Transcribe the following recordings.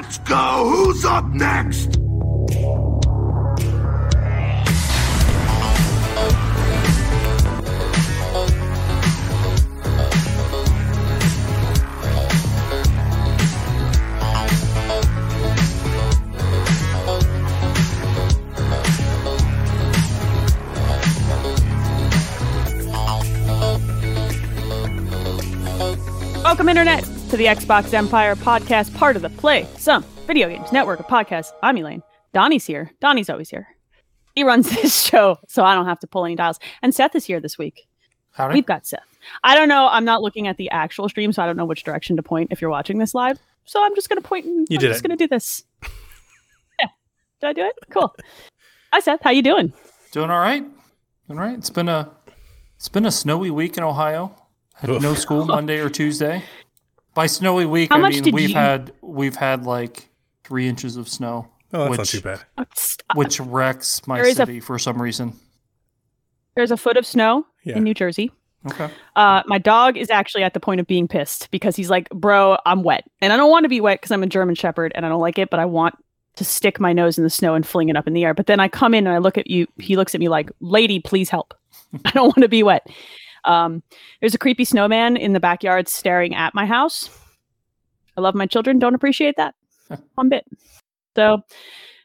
Let's go! Who's up next? Welcome, Internet, to the Xbox Empire podcast, part of the Play Some Video Games Network of podcasts. I'm Elaine. Donnie's here. Donnie's always here. He runs this show, so I don't have to pull any dials. And Seth is here this week. Howdy. We've got Seth. I don't know. I'm not looking at the actual stream, so I don't know which direction to point if you're watching this live. So I'm just going to point. And You I'm did just going to do this. yeah. Did I do it? Cool. Hi, Seth. How you doing? Doing all right. Doing all right. It's been a it's been a snowy week in Ohio. Had no school Monday or Tuesday. By snowy week, How I much mean did we've you- had we've had like three inches of snow, Oh, that's which not too bad. Oh, stop. which wrecks my There is a- city for some reason. There's a foot of snow Yeah. in New Jersey. Okay. Uh, my dog is actually at the point of being pissed because he's like, bro, I'm wet. And I don't want to be wet because I'm a German Shepherd and I don't like it, but I want to stick my nose in the snow and fling it up in the air. But then I come in and I look at you. He looks at me like, lady, please help. I don't want to be wet. Um, there's a creepy snowman in the backyard staring at my house. I love my children. Don't appreciate that one bit. So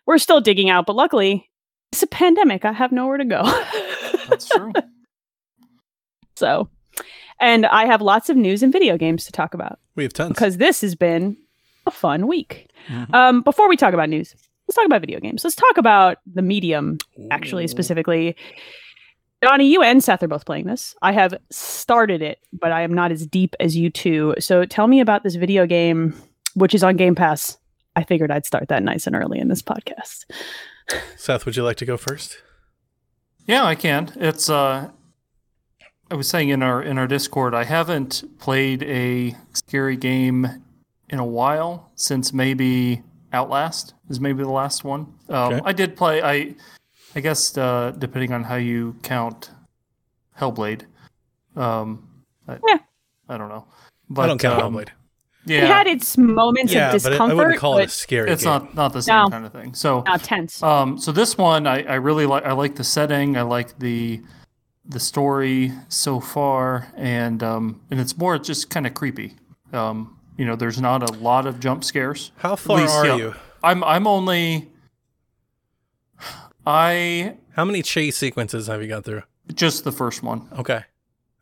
we're still digging out, but luckily it's a pandemic. I have nowhere to go. That's true. So, and I have lots of news and video games to talk about We have tons. because this has been a fun week. Mhm. Um, before we talk about news, let's talk about video games. Let's talk about the medium, actually, Ooh. specifically. Donnie, you and Seth are both playing this. I have started it, but I am not as deep as you two. So tell me about this video game, which is on Game Pass. I figured I'd start that nice and early in this podcast. Seth, would you like to go first? Yeah, I can. It's uh I was saying in our in our Discord, I haven't played a scary game in a while since maybe Outlast is maybe the last one. Um, Okay. I did play I I guess uh, depending on how you count Hellblade. Um I, Yeah. I don't know. But I don't count um, Hellblade. Yeah. It had its moments Yeah, of but discomfort, I wouldn't call it a scary it's game. not not the same No. kind of thing. So now tense. um, so this one, I, I really like. I like the setting. I like the the story so far, and um, and it's more just kind of creepy. Um, you know, there's not a lot of jump scares. How far least, are yeah. you? I'm I'm only. I How many chase sequences have you got through? just the first one. Okay. All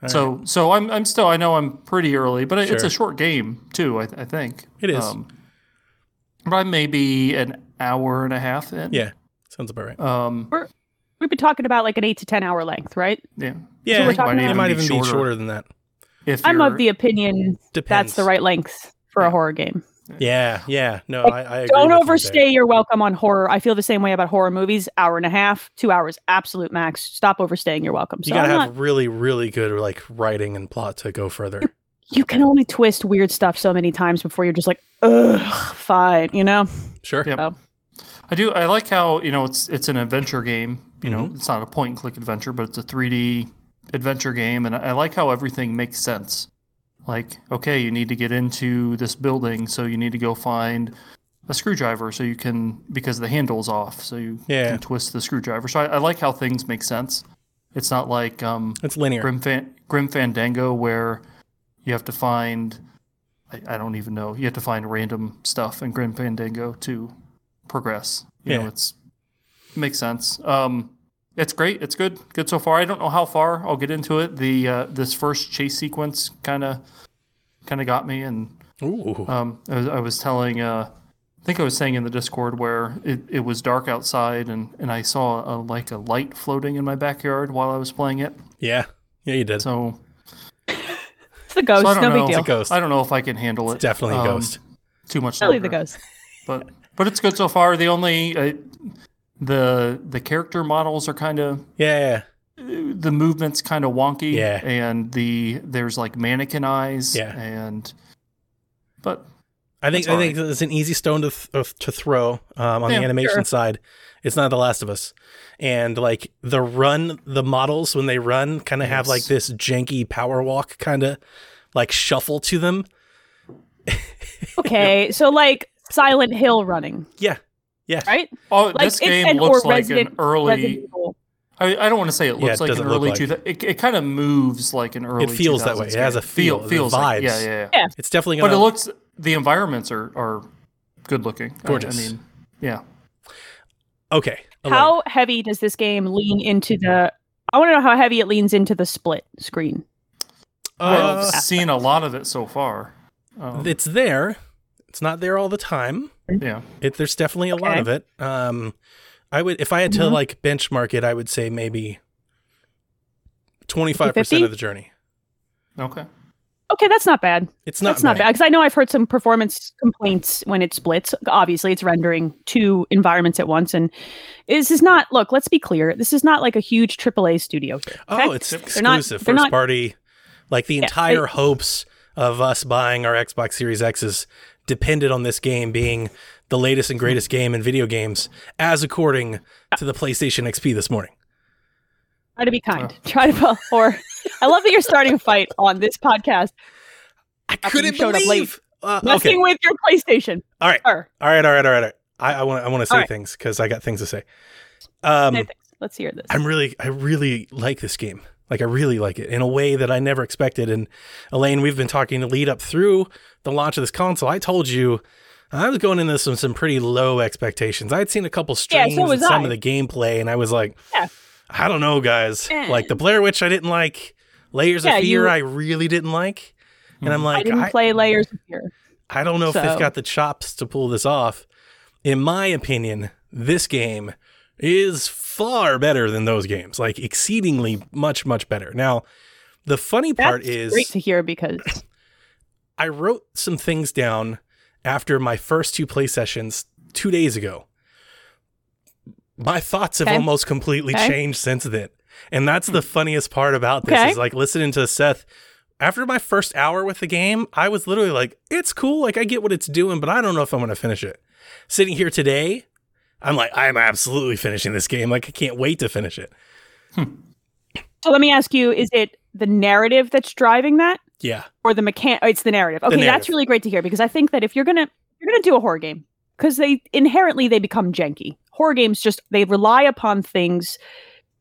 right. so so I'm I'm still I know I'm pretty early, but it's a short game too. I, I think It is. Um, but I'm maybe an hour and a half in. yeah, sounds about right. Um. We've been talking about like an eight to ten hour length, right? Yeah. Yeah, we're it talking might, about- even, be shorter. than that. If I'm of the opinion Depends. that's the right length for Yeah. a horror game. Yeah, yeah. No, Like, I, I agree Don't with you overstay your welcome on horror. I feel the same way about horror movies. Hour and a half, two hours, absolute max. Stop overstaying your welcome. So You gotta I'm have not- really, really good like writing and plot to go further. you can only twist weird stuff so many times before you're just like, ugh, fine, you know? Sure. Yep. So- I do. I like how you know it's it's an adventure game. You know, Mm-hmm. it's not a point and click adventure, but it's a 3D adventure game, and I I like how everything makes sense. Like, okay, you need to get into this building, so you need to go find a screwdriver, so you can because the handle's off, so you Yeah. can twist the screwdriver. So I, I like how things make sense. It's not like um, It's linear. Grim, Fan- Grim Fandango where you have to find I, I don't even know you have to find random stuff in Grim Fandango to progress. You know, Yeah. it's it makes sense. Um, it's great. It's good. Good so far. I don't know how far I'll get into it. The uh, this first chase sequence kind of kind of got me, and Ooh. um, I, was, I was telling. Uh, I think I was saying in the Discord where it, it was dark outside, and, and I saw a, like a light floating in my backyard while I was playing it. yeah. Yeah, you did. So It's the ghost, So no know. big It's deal. a ghost. I don't know if I can handle it. Definitely a um, ghost. Too much. Really the ghost. But but it's good so far. The only uh, the the character models are kind of Yeah, yeah. the movements kind of wonky. Yeah. And the there's like mannequin eyes. Yeah. And but I think That's I think it's an easy stone to th- to throw um, on Yeah, the animation sure. side. It's not The Last of Us, and like the run, the models when they run kind of have like this janky power walk kind of like shuffle to them. Okay, so like Silent Hill running, Yeah. Yeah. right? Oh, Like, this game and- looks like Resident- an early. I, I don't want to say it Yeah, looks it like an doesn't look early like- two. It, it kind of moves like an early. It feels that way. 2000s It has a game. feel, the feels like, vibes. yeah, yeah, yeah, Yeah. It's definitely But gonna it looks. The environments are are good looking. I- Gorgeous. I, mean, yeah. okay. Elaine. How heavy does this game lean into the? I want to know how heavy it leans into the split screen. Uh, I've seen a lot of it so far. Um, it's there. It's not there all the time. yeah. It, there's definitely a lot of it. Um, I would, if I had to Mhm. like benchmark it, I would say maybe 25% 50? of the journey. Okay. Okay, that's not bad. It's not that's not bad because I know I've heard some performance complaints when it splits. Obviously, it's rendering two environments at once, and this is not. Look, let's be clear. This is not like a huge AAA studio here. okay? Oh, it's They're not- exclusive, they're first not- party. Like the Yeah, entire it- hopes of us buying our Xbox Series X's depended on this game being the latest and greatest game in video games, as according to the PlayStation XP this morning. Try to be kind. Try to, or I love that you're starting a fight on this podcast, I couldn't showed up believe. Uh, messing okay. with your PlayStation. All right. Or, All right. All right. All right. All right. I, I want. I want to say All right. things because I got things to say. Um, say things. let's hear this. I'm really, I really like this game. Like I really like it in a way that I never expected. And Elaine, we've been talking to lead up through the launch of this console. I told you I was going into some some pretty low expectations. I had seen a couple Yeah, so streams was and some I. of the gameplay, and I was like, Yeah. I don't know, guys. Eh. Like the Blair Witch, I didn't like. Layers Yeah, of Fear, you- I really didn't like. And I'm like, I didn't I, play Layers of Fear. I don't know if they've got the chops to pull this off. In my opinion, this game is far better than those games, like exceedingly much, much better. Now, the funny part is great to hear because I wrote some things down after my first two play sessions two days ago. My thoughts have Okay. almost completely Okay. changed since then. And that's the funniest part about this Okay. is like listening to Seth. After my first hour with the game, I was literally like, it's cool. Like, I get what it's doing, but I don't know if I'm going to finish it. Sitting here today, I'm like, I'm absolutely finishing this game. Like, I can't wait to finish it. so let me ask you: Is it the narrative that's driving that, Yeah. or the mechan? Oh, it's the narrative. Okay, narrative. that's really great to hear because I think that if you're gonna you're gonna do a horror game because they inherently they become janky. Horror games just they rely upon things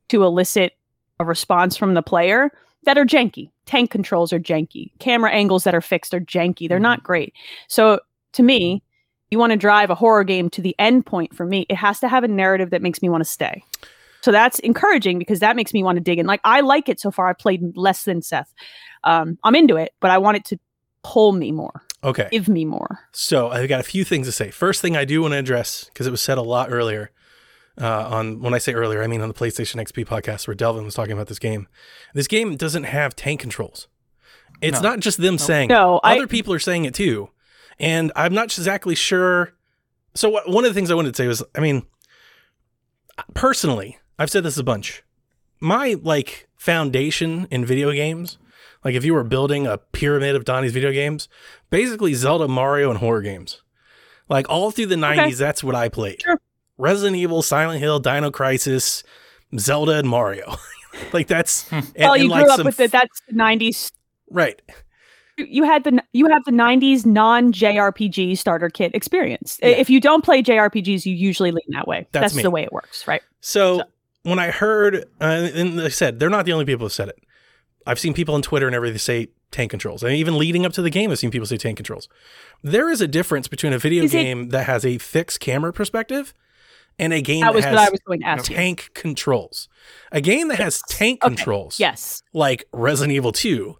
to elicit a response from the player that are janky. Tank controls are janky. Camera angles that are fixed are janky. They're not mm-hmm. great. So to me, you want to drive a horror game to the end point for me, it has to have a narrative that makes me want to stay. So that's encouraging because that makes me want to dig in. Like I like it so far. I played less than Seth. Um, I'm into it, but I want it to pull me more, Okay. give me more. So I've got a few things to say. First thing I do want to address because it was said a lot earlier. Uh, on when I say earlier, I mean on the PlayStation XP podcast where Delvin was talking about this game. This game doesn't have tank controls. It's No. not just them saying. No, I- other people are saying it too, and I'm not exactly sure. So what, one of the things I wanted to say was, I mean, personally, I've said this a bunch. My like foundation in video games, like if you were building a pyramid of Donnie's video games, basically Zelda, Mario, and horror games. Like all through the 90s, that's what I played. Sure. Resident Evil, Silent Hill, Dino Crisis, Zelda, and Mario. like that's hmm. and, oh, well, and you like grew up with the f- that's the '90s. right. You- had the you have the '90s non JRPG starter kit experience. Yeah. If you don't play JRPGs, you usually lean that way. That's That's, the way it works, right? So, So- when I heard, uh, and they said they're not the only people who said it. I've seen people on Twitter and everything say tank controls, and even leading up to the game, I've seen people say tank controls. There is a difference between a video Is it- game that has a fixed camera perspective and a game That was that what has I was going to ask you. tank controls. A game that has tank Okay. controls, Yes. like Resident Evil 2,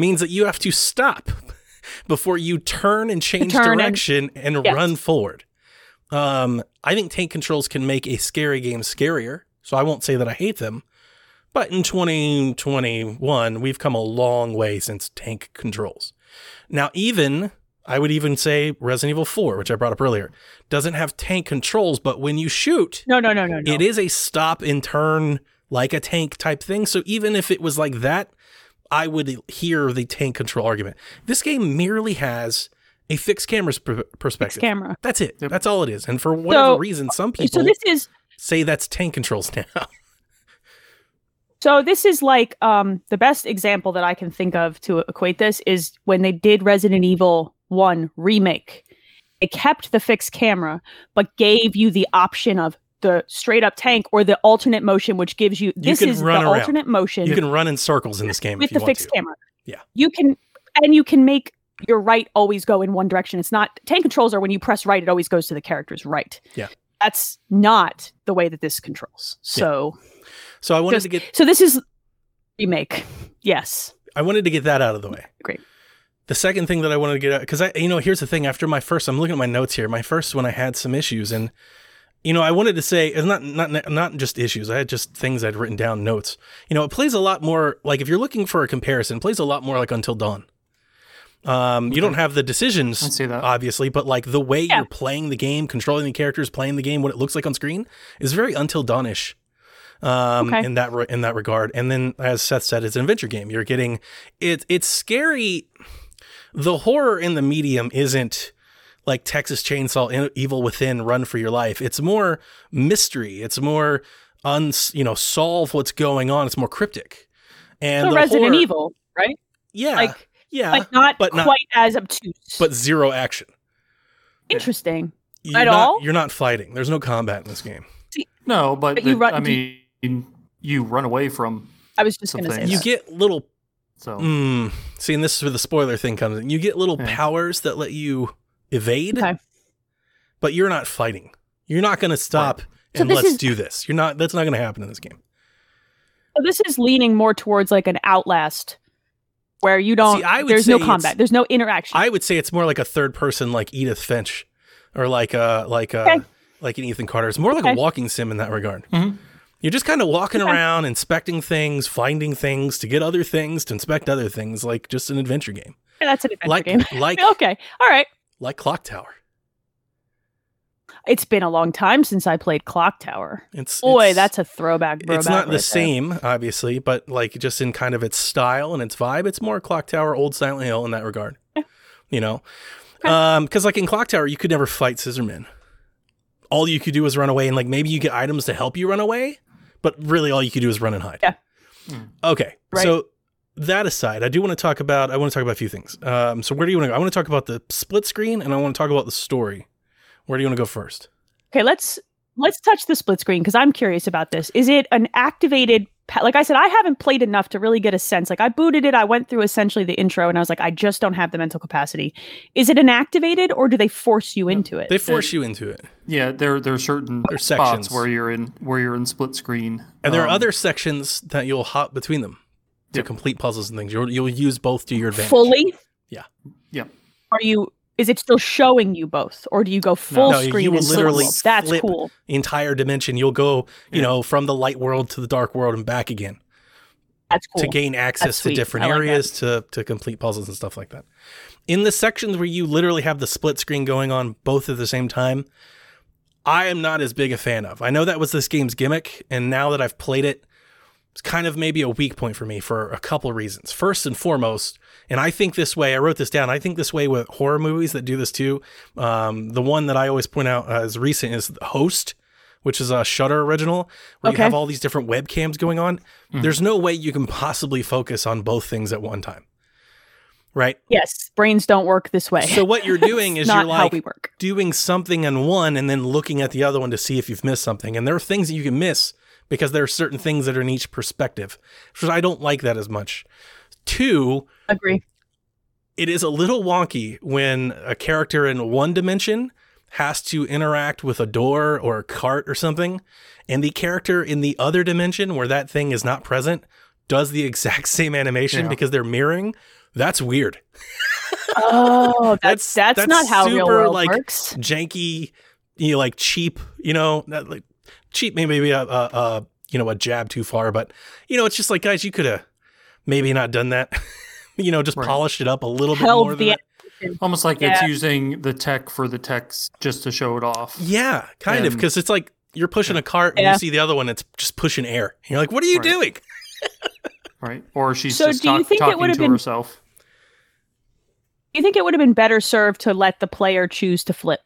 means that you have to stop before you turn and change turn and- direction and, Yes. run forward. Um, I think tank controls can make a scary game scarier, so I won't say that I hate them. But in 2021, we've come a long way since tank controls. Now, even I would even say Resident Evil 4, which I brought up earlier, doesn't have tank controls, but when you shoot, No, no, no, no, no. it is a stop and turn like a tank type thing. So even if it was like that, I would hear the tank control argument. This game merely has a fixed camera pr- perspective. Fixed camera. That's it. Yep. That's all it is. And for whatever So- reason, some people So this is say that's tank controls now. So this is like um the best example that I can think of to equate this is when they did Resident Evil 1 remake. they kept the fixed camera, but gave you the option of the straight up tank or the alternate motion, which gives you this can is the around. alternate motion You can run in circles in this game with if you the fixed to. camera. Yeah. You can and you can make your right always go in one direction. It's not tank controls are when you press right, it always goes to the character's right. Yeah. That's not the way that this controls. So So I wanted Just- to get so this is remake. Yes. I wanted to get that out of the way. Great. The second thing that I wanted to get out because I you know here's the thing after my first I'm looking at my notes here my first one I had some issues and you know I wanted to say it's not not not just issues I had just things I'd written down notes you know it plays a lot more like if you're looking for a comparison it plays a lot more like Until Dawn um you don't have the decisions I see that. obviously but like the way Yeah. you're playing the game controlling the characters playing the game what it looks like on screen is very Until Dawnish um, Okay. in that re- in that regard. And then, as Seth said, it's an adventure game. You're getting it. It's scary. The horror in the medium isn't like Texas Chainsaw Evil Within, Run for Your Life. It's more mystery. It's more uns you know solve what's going on. It's more cryptic. And So Resident horror- Evil, right? yeah, Like yeah, like not but not- quite as obtuse. but zero action. interesting. You're At not, all? You're not fighting. There's no combat in this game. No, but, But you the- run- I do you- mean, you run away from I was just Some gonna say. You that. get little so Mm, see, and this is where the spoiler thing comes in. You get little Yeah. powers that let you evade, Okay. but you're not fighting. You're not going to stop So and this let's is- do this. You're not. That's not going to happen in this game. So this is leaning more towards like an outlast where you don't See, I would there's no combat. There's no interaction. I would say it's more like a third person, like Edith Finch, or like a like a Okay. like an Ethan Carter. It's more like Okay. a walking sim in that regard. Mhm. You're just kind of walking Okay. around, inspecting things, finding things to get other things, to inspect other things, like just an adventure game, Yeah, That's an adventure like game. like okay. All right. Like Clock Tower. It's been a long time since I played Clock Tower. It's Boy, it's- that's a throwback. it's throwback not the there. same, obviously, but like just in kind of its style and its vibe, it's more Clock Tower, Old Silent Hill in that regard. You know, um, because like in Clock Tower, you could never fight Scissorman. All you could do is run away, and like maybe you get items to help you run away, but really all you could do is run and hide. Yeah. Okay, Right. so that aside, I do want to talk about. I want to talk about a few things. Um, so where do you want to go? I want to talk about the split screen, and I want to talk about the story. Where do you want to go first? Okay, let's let's touch the split screen because I'm curious about this. Is it an activated? Like I said, I haven't played enough to really get a sense. Like I booted it, I went through essentially the intro, and I was like, I just don't have the mental capacity. Is it an activated, or do they force you into it? They force you into it. yeah, there there are certain There's spots sections. where you're in where you're in split screen, And there are Um, other sections that you'll hop between them to Yep. complete puzzles and things. You'll, you'll use both to your advantage. fully. Yeah. Yeah. Are you? Is it still showing you both, or do you go full No, you screen? will and literally flip? That's cool. Entire dimension. You'll go, you Yeah. know, from the light world to the dark world and back again That's cool. to gain access to different I like that. areas to to complete puzzles and stuff like that. In the sections where you literally have the split screen going on both at the same time, I am not as big a fan of. I know that was this game's gimmick, and now that I've played it, it's kind of maybe a weak point for me for a couple reasons. First and foremost, and I think this way, I wrote this down. I think this way with horror movies that do this too. Um, the one that I always point out as recent is The Host, which is a Shudder original, where you have all these different webcams going on. There's no way you can possibly focus on both things at one time, right? Yes, brains don't work this way. So what you're doing is you're like we work. doing something in one and then looking at the other one to see if you've missed something. And there are things that you can miss because there are certain things that are in each perspective. So I don't like that as much. Two, Agree. it is a little wonky when a character in one dimension has to interact with a door or a cart or something, and the character in the other dimension where that thing is not present does the exact same animation Yeah. because they're mirroring. That's weird. Oh, That's- that's that's, that's not how real super, world like, works. janky, you know, like cheap, you know, not like cheap, maybe a, a, a you know a jab too far, but you know, it's just like guys, you could have maybe not done that, you know, just Right. polished it up a little bit Held more. Than the that. almost like it's using the tech for the text just to show it off. Yeah, kind of, because it's like you're pushing a cart and Yeah. you see the other one, it's just pushing air. And you're like, what are you Right. doing? Right? Or she's So just do you talk- think it talking would've to been- herself. Do you think it would have been better served to let the player choose to flip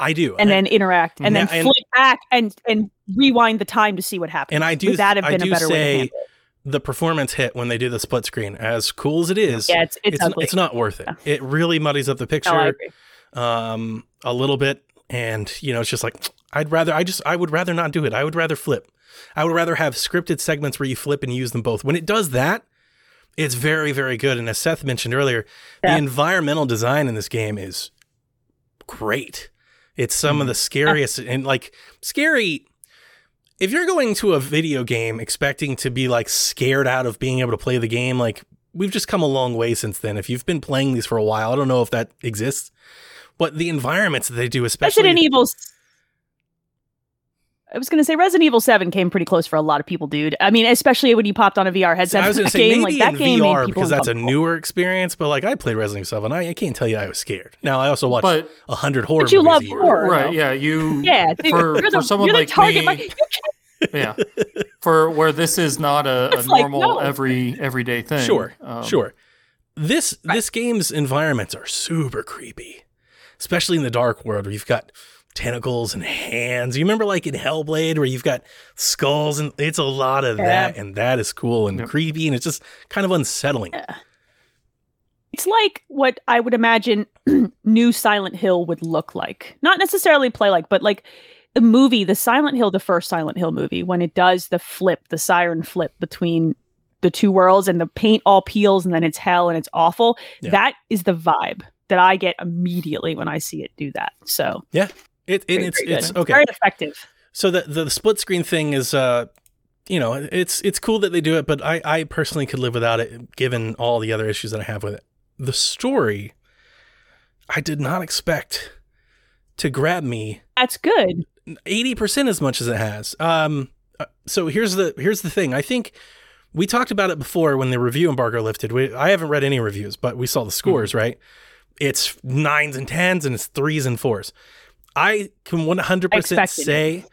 I do, and then interact and then Yeah, and- flip back and and rewind the time to see what happens? and I do, Would that have I been a better way the performance hit when they do the split screen. As cool as it is, Yeah, it's it's, it's, it's not worth it. It really muddies up the picture. no, Um, a little bit, and you know, it's just like I'd rather I just I would rather not do it. I would rather flip. I would rather have scripted segments where you flip and use them both. When it does that, it's very very good. And as Seth mentioned earlier, Yeah. the environmental design in this game is great. It's some of the mm-hmm. scariest and like scary. If you're going to a video game expecting to be like scared out of being able to play the game, like we've just come a long way since then. If you've been playing these for a while, I don't know if that exists, but the environments that they do, especially Resident Evil. I was going to say Resident Evil Seven came pretty close for a lot of people, dude. I mean, especially when you popped on a VR headset. I was going to say game, maybe like that in game VR because that's a newer experience. But like I played Resident Evil 7, I, I can't tell you I was scared. Now I also watched But a hundred horror But you movies love a year. horror. right, though. yeah, you Yeah, dude, for, you're the, for someone you're the like target. me, market. Yeah, for where this is not a, a It's like, normal no. every everyday thing. Sure, Um, sure. This this game's environments are super creepy, especially in the dark world where you've got tentacles and hands. You remember like in Hellblade where you've got skulls and it's a lot of that, and that is cool and Yep. creepy, and it's just kind of unsettling. It's like what I would imagine new Silent Hill would look like. Not necessarily play like, but like the movie, the Silent Hill, the first Silent Hill movie, when it does the flip, the siren flip between the two worlds and the paint all peels and then it's hell and it's awful. Yeah. That is the vibe that I get immediately when I see it do that. So It, it very, it's very it's good. okay. Very effective. So the, the split screen thing is, uh, you know, it's it's cool that they do it, but I I personally could live without it, given all the other issues that I have with it. The story, I did not expect to grab me That's good. eighty percent as much as it has. Um, uh, so here's the here's the thing. I think we talked about it before when the review embargo lifted. We, I haven't read any reviews, but we saw the scores, right? It's nines and tens, and it's threes and fours. I can one hundred percent expected it. say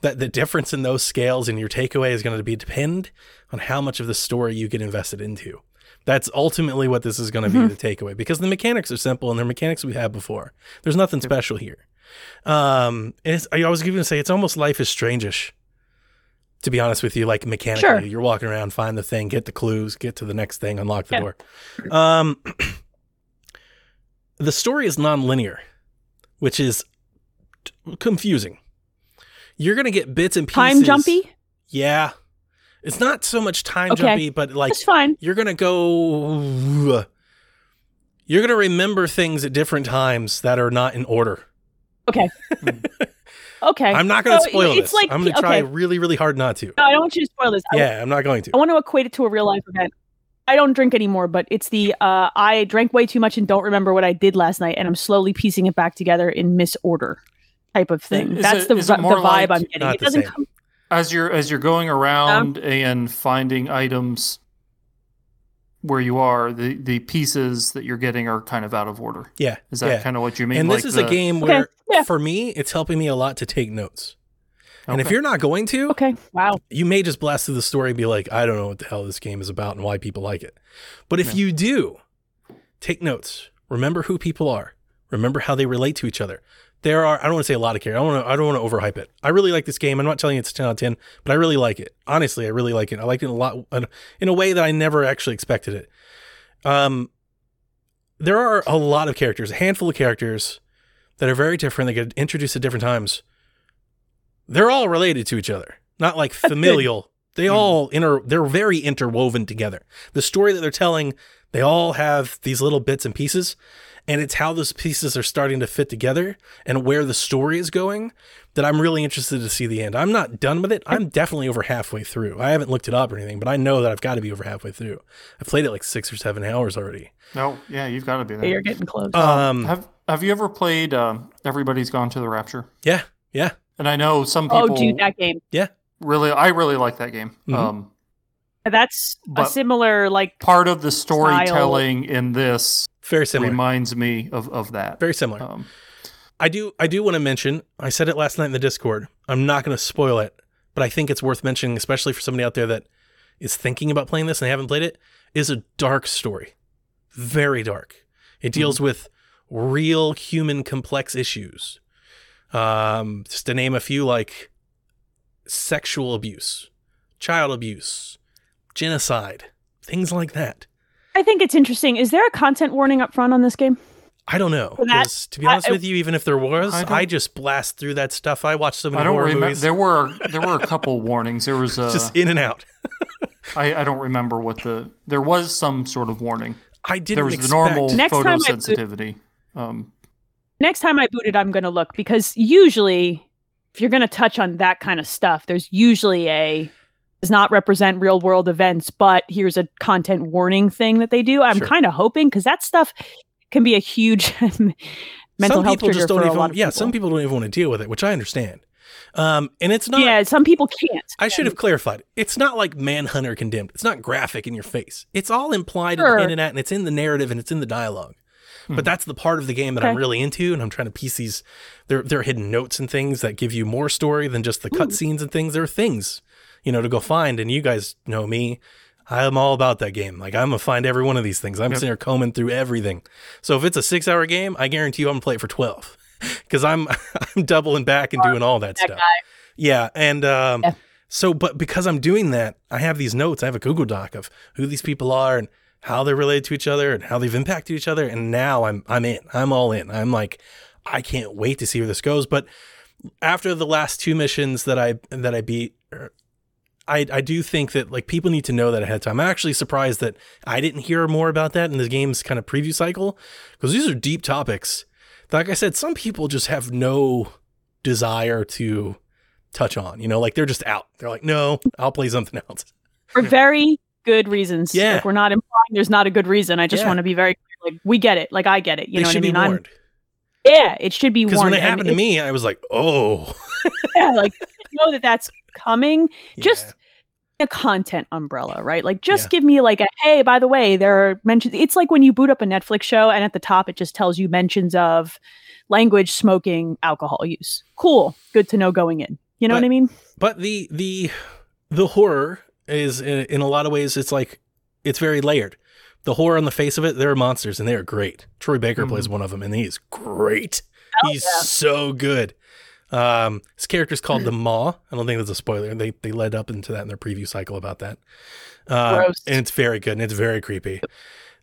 that the difference in those scales and your takeaway is going to be depend on how much of the story you get invested into. That's ultimately what this is going to be the takeaway because the mechanics are simple and they're mechanics we've had before. There's nothing special here. Um, and I was going to say it's almost Life is Strangish. To be honest with you, like mechanically, Sure. you're walking around, find the thing, get the clues, get to the next thing, unlock the Yeah. door. Um, the story is non-linear, which is confusing. You're going to get bits and pieces. Time jumpy? Yeah. It's not so much time Okay. jumpy, but like That's fine. you're gonna go you're gonna remember things at different times that are not in order Okay. okay. i'm not gonna So, spoil it's this like- i'm gonna try okay. really really hard not to No, I don't want you to spoil this. I- yeah i'm not going to I want to equate it to a real life event. I don't drink anymore, but it's the uh, I drank way too much and don't remember what I did last night, and I'm slowly piecing it back together in misorder type of thing. Is That's it- the, is it the more vibe like- I'm getting. It doesn't come. As you're as you're going around and finding items where you are, the the pieces that you're getting are kind of out of order. yeah Is that yeah. kind of what you mean? and like this is the- a game Okay, where yeah. for me it's helping me a lot to take notes and if you're not going to Okay. Wow. you may just blast through the story and be like, I don't know what the hell this game is about and why people like it. But if Yeah. you do, take notes. Remember who people are. Remember how they relate to each other. There are I don't want to say a lot of characters. I don't want to I don't want to overhype it. I really like this game. I'm not telling you it's a 10 out of 10, but I really like it. Honestly, I really like it. I liked it a lot in a way that I never actually expected it. Um there are a lot of characters, a handful of characters that are very different. They get introduced at different times. They're all related to each other, not like familial. They all inter. They're very interwoven together. The story that they're telling, they all have these little bits and pieces, and it's how those pieces are starting to fit together and where the story is going that I'm really interested to see the end. I'm not done with it. I'm definitely over halfway through. I haven't looked it up or anything, but I know that I've got to be over halfway through. I've played it like six or seven hours already. No, yeah, you've got to be there. You're getting close. Um, have Have you ever played um, Everybody's Gone to the Rapture? yeah, yeah, And I know some people oh, dude, that game. Yeah. Really. I really like that game. Mhm. Um, That's a similar like part of the storytelling in this very similar. reminds me of of that. Very similar. Um, I do I do want to mention, I said it last night in the Discord. I'm not going to spoil it, but I think it's worth mentioning especially for somebody out there that is thinking about playing this and they haven't played it is a dark story. Very dark. It deals with real human complex issues. Um just to name a few like sexual abuse, child abuse, genocide, things like that. I think it's interesting. Is there a content warning up front on this game? I don't know. That- to be honest I- with you, even if there was, I I, just blast through that stuff. I watched so many I don't horror remember. movies. There were there were a couple warnings. There was a. just in and out. I, I don't remember what the. There was some sort of warning. I didn't There was expect. the normal Next time I boot- photosensitivity. Um, Next time I boot it, I'm going to look because usually, if you're going to touch on that kind of stuff, there's usually a does not represent real world events, but here's a content warning thing that they do. I'm Sure. kind of hoping because that stuff can be a huge mental some health people trigger just don't for a even. lot of yeah, people. some people don't even want to deal with it, which I understand. Um, and it's not. yeah, some people can't. I should have clarified. It's not like Manhunter condemned. It's not graphic in your face. It's all implied Sure. and hinted at, and it's in the narrative and it's in the dialogue. But that's the part of the game that I'm really into, and I'm trying to piece these. There, there are hidden notes and things that give you more story than just the cutscenes and things. There are things, you know, to go find. And you guys know me. I'm all about that game. Like I'm gonna find every one of these things. I'm Yep. sitting there combing through everything. So if it's a six hour game, I guarantee you I'm gonna play it for twelve. Because I'm I'm doubling back and doing all that, That stuff. guy. Yeah, and um, Yeah. so, but because I'm doing that, I have these notes. I have a Google Doc of who these people are and how they're related to each other and how they've impacted each other. And now I'm I'm in. I'm all in. I'm like, I can't wait to see where this goes. But after the last two missions that I that I beat, er, I I do think that like people need to know that ahead of time. I'm actually surprised that I didn't hear more about that in the game's kind of preview cycle because these are deep topics. Like I said, some people just have no desire to touch on. You know, like they're just out. They're like, no, I'll play something else. for very good reasons. Yeah. Like we're not implying there's not a good reason. I just Yeah. want to be very clear. Like we get it. Like I get it. You they know what I mean? be I'm- yeah, it should be Because when it happened to me, I was like, oh, yeah, like know that that's coming. Just a content umbrella, right? Like just Yeah. give me like a hey, by the way, there are mentions. It's like when you boot up a Netflix show and at the top it just tells you mentions of language, smoking, alcohol use. Cool, good to know going in. You know But- what I mean? But the the the horror is in, in a lot of ways it's like it's very layered. The horror on the face of it, there are monsters and they are great. Troy Baker Mhm. plays one of them and he is great. He's yeah. so good. Um, his character's called the Maw. I don't think that's a spoiler. They they led up into that in their preview cycle about that. Uh, Gross. and it's very good and it's very creepy.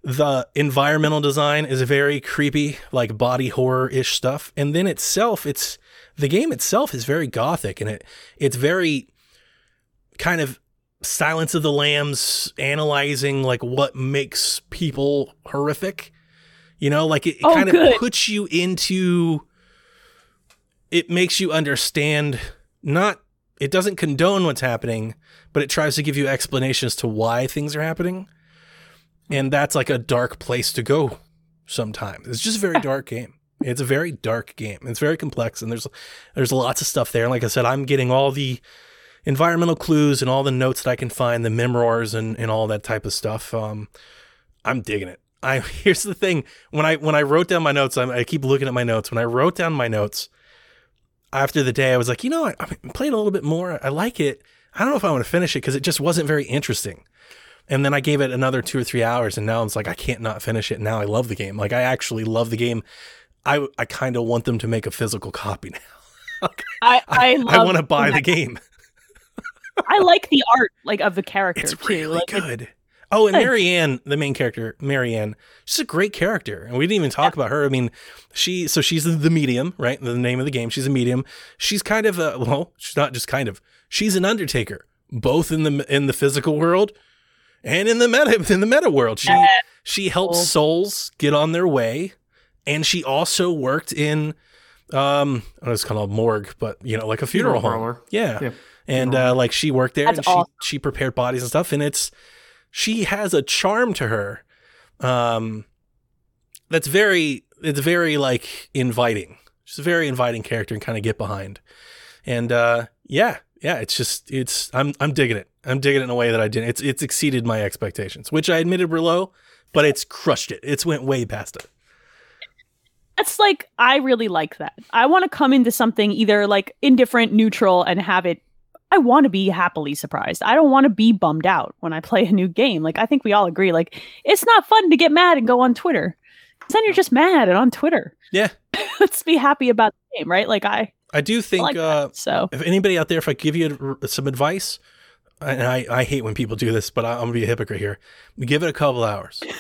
The environmental design is very creepy, like body horror ish stuff. And then itself, it's the game itself is very gothic and it it's very kind of Silence of the Lambs analyzing like what makes people horrific. You know, like it, it Oh, kind of puts you into it makes you understand not it doesn't condone what's happening, but it tries to give you explanations to why things are happening. And that's like a dark place to go sometimes. It's just a very dark game. It's a very dark game. It's very complex and there's there's lots of stuff there. And like I said, I'm getting all the environmental clues and all the notes that I can find, the memoirs and, and all that type of stuff. Um, I'm digging it. I here's the thing when I when I wrote down my notes, I'm, I keep looking at my notes. When I wrote down my notes after the day, I was like, you know, I, I played a little bit more. I like it. I don't know if I want to finish it because it just wasn't very interesting. And then I gave it another two or three hours, and now it's like I can't not finish it. Now I love the game. Like I actually love the game. I I kind of want them to make a physical copy now. I I, I love want to buy the game. I like the art like of the character It's too. really Like, good. Oh, and Good. Marianne, the main character, Marianne, she's a great character. And we didn't even talk about her. I mean, she, so she's the medium, right? The name of the game. She's a medium. She's kind of a, well, she's not just kind of, she's an undertaker, both in the, in the physical world and in the meta, in the meta world. She, Yeah. she helps Cool. souls get on their way. And she also worked in, um, I don't know, it's called a morgue, but you know, like a funeral, Funeral home. parlor. Yeah. Yeah. And Funeral uh, like she worked there That's and she she prepared bodies and stuff. And it's she has a charm to her. Um that's very it's very like inviting. She's a very inviting character and kind of get behind. And uh yeah, yeah, it's just it's I'm I'm digging it. I'm digging it in a way that I didn't. It's it's exceeded my expectations, which I admitted were low, but it's crushed it. It's went way past it. that's like I really like that. I want to come into something either like indifferent, neutral, and have it. I want to be happily surprised. I don't want to be bummed out when I play a new game. Like I think we all agree. Like it's not fun to get mad and go on Twitter. Then you're just mad and on Twitter. Yeah. Let's be happy about the game, right? Like I I do think like uh that. So if anybody out there, if I give you some advice, and I, I hate when people do this, but I, I'm gonna be a hypocrite here. We give it a couple hours.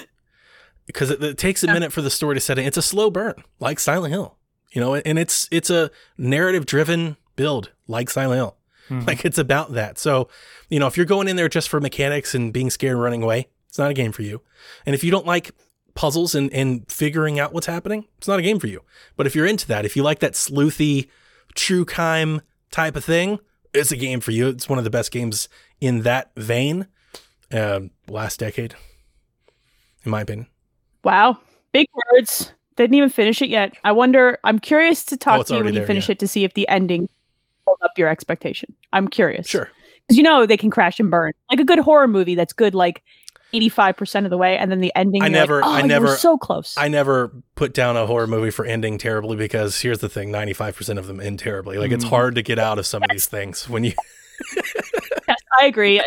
because it, it takes a minute for the story to set in. It's a slow burn, like Silent Hill, you know, and it's it's a narrative driven build, like Silent Hill. Mhm. Like it's about that. So, you know, if you're going in there just for mechanics and being scared and running away, it's not a game for you. And if you don't like puzzles and, and figuring out what's happening, it's not a game for you. But if you're into that, if you like that sleuthy, true crime type of thing, it's a game for you. It's one of the best games in that vein. Um, last decade, in my opinion. Wow. Big words. Didn't even finish it yet. I wonder, I'm curious to Oh, talk it's to you when already you there, finish yeah. it to see if the ending hold up your expectation. I'm curious. Sure. Because you know they can crash and burn. Like a good horror movie that's good like 85% of the way, and then the ending. I you're like, never- oh, I never- so close. I never put down a horror movie for ending terribly because here's the thing 95% of them end terribly. Like, it's Mhm. hard to get out of some of these things when you. Yes, I agree.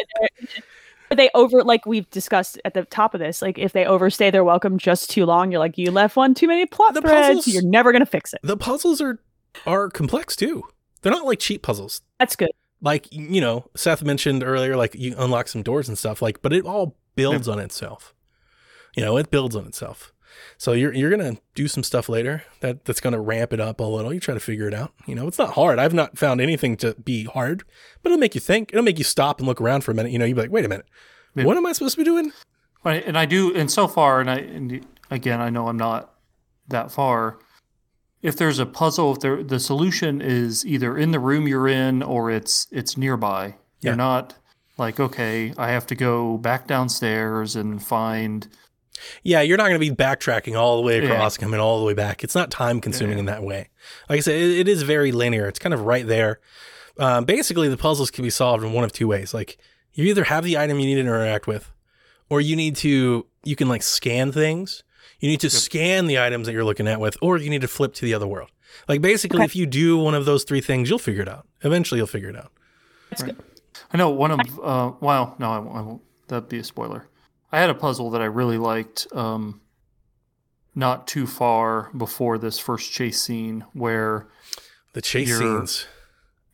But they over like we've discussed at the top of this, like if they overstay their welcome just too long, you're like you left one too many plot The threads. puzzles- You're never gonna fix it. The puzzles are are complex too. They're not like cheap puzzles. That's good. Like, you know, Seth mentioned earlier, like you unlock some doors and stuff, like, but it all builds on itself. You know, it builds on itself. So you're you're gonna do some stuff later that that's gonna ramp it up a little. You try to figure it out. You know, it's not hard. I've not found anything to be hard, but it'll make you think. It'll make you stop and look around for a minute. You know, you'll be like, wait a minute, Yeah. what am I supposed to be doing? Right, and I do, and so far, and I, and again, I know I'm not that far. If there's a puzzle, if there, the solution is either in the room you're in or it's it's nearby, Yeah. you're not like, okay, I have to go back downstairs and find. Yeah, you're not going to be backtracking all the way Yeah. across, coming all the way back. It's not time consuming Yeah. in that way. Like I said, it, it is very linear. It's kind of right there. Um, basically, the puzzles can be solved in one of two ways. Like you either have the item you need to interact with, or you need to you can like scan things. You need to scan the items that you're looking at with, or you need to flip to the other world. Like basically, Okay. if you do one of those three things, you'll figure it out. Eventually, you'll figure it out. That's good. I know one of, uh, well, no, I won't, I won't. That'd be a spoiler. I had a puzzle that I really liked. Um, not too far before this first chase scene, where The chase scenes.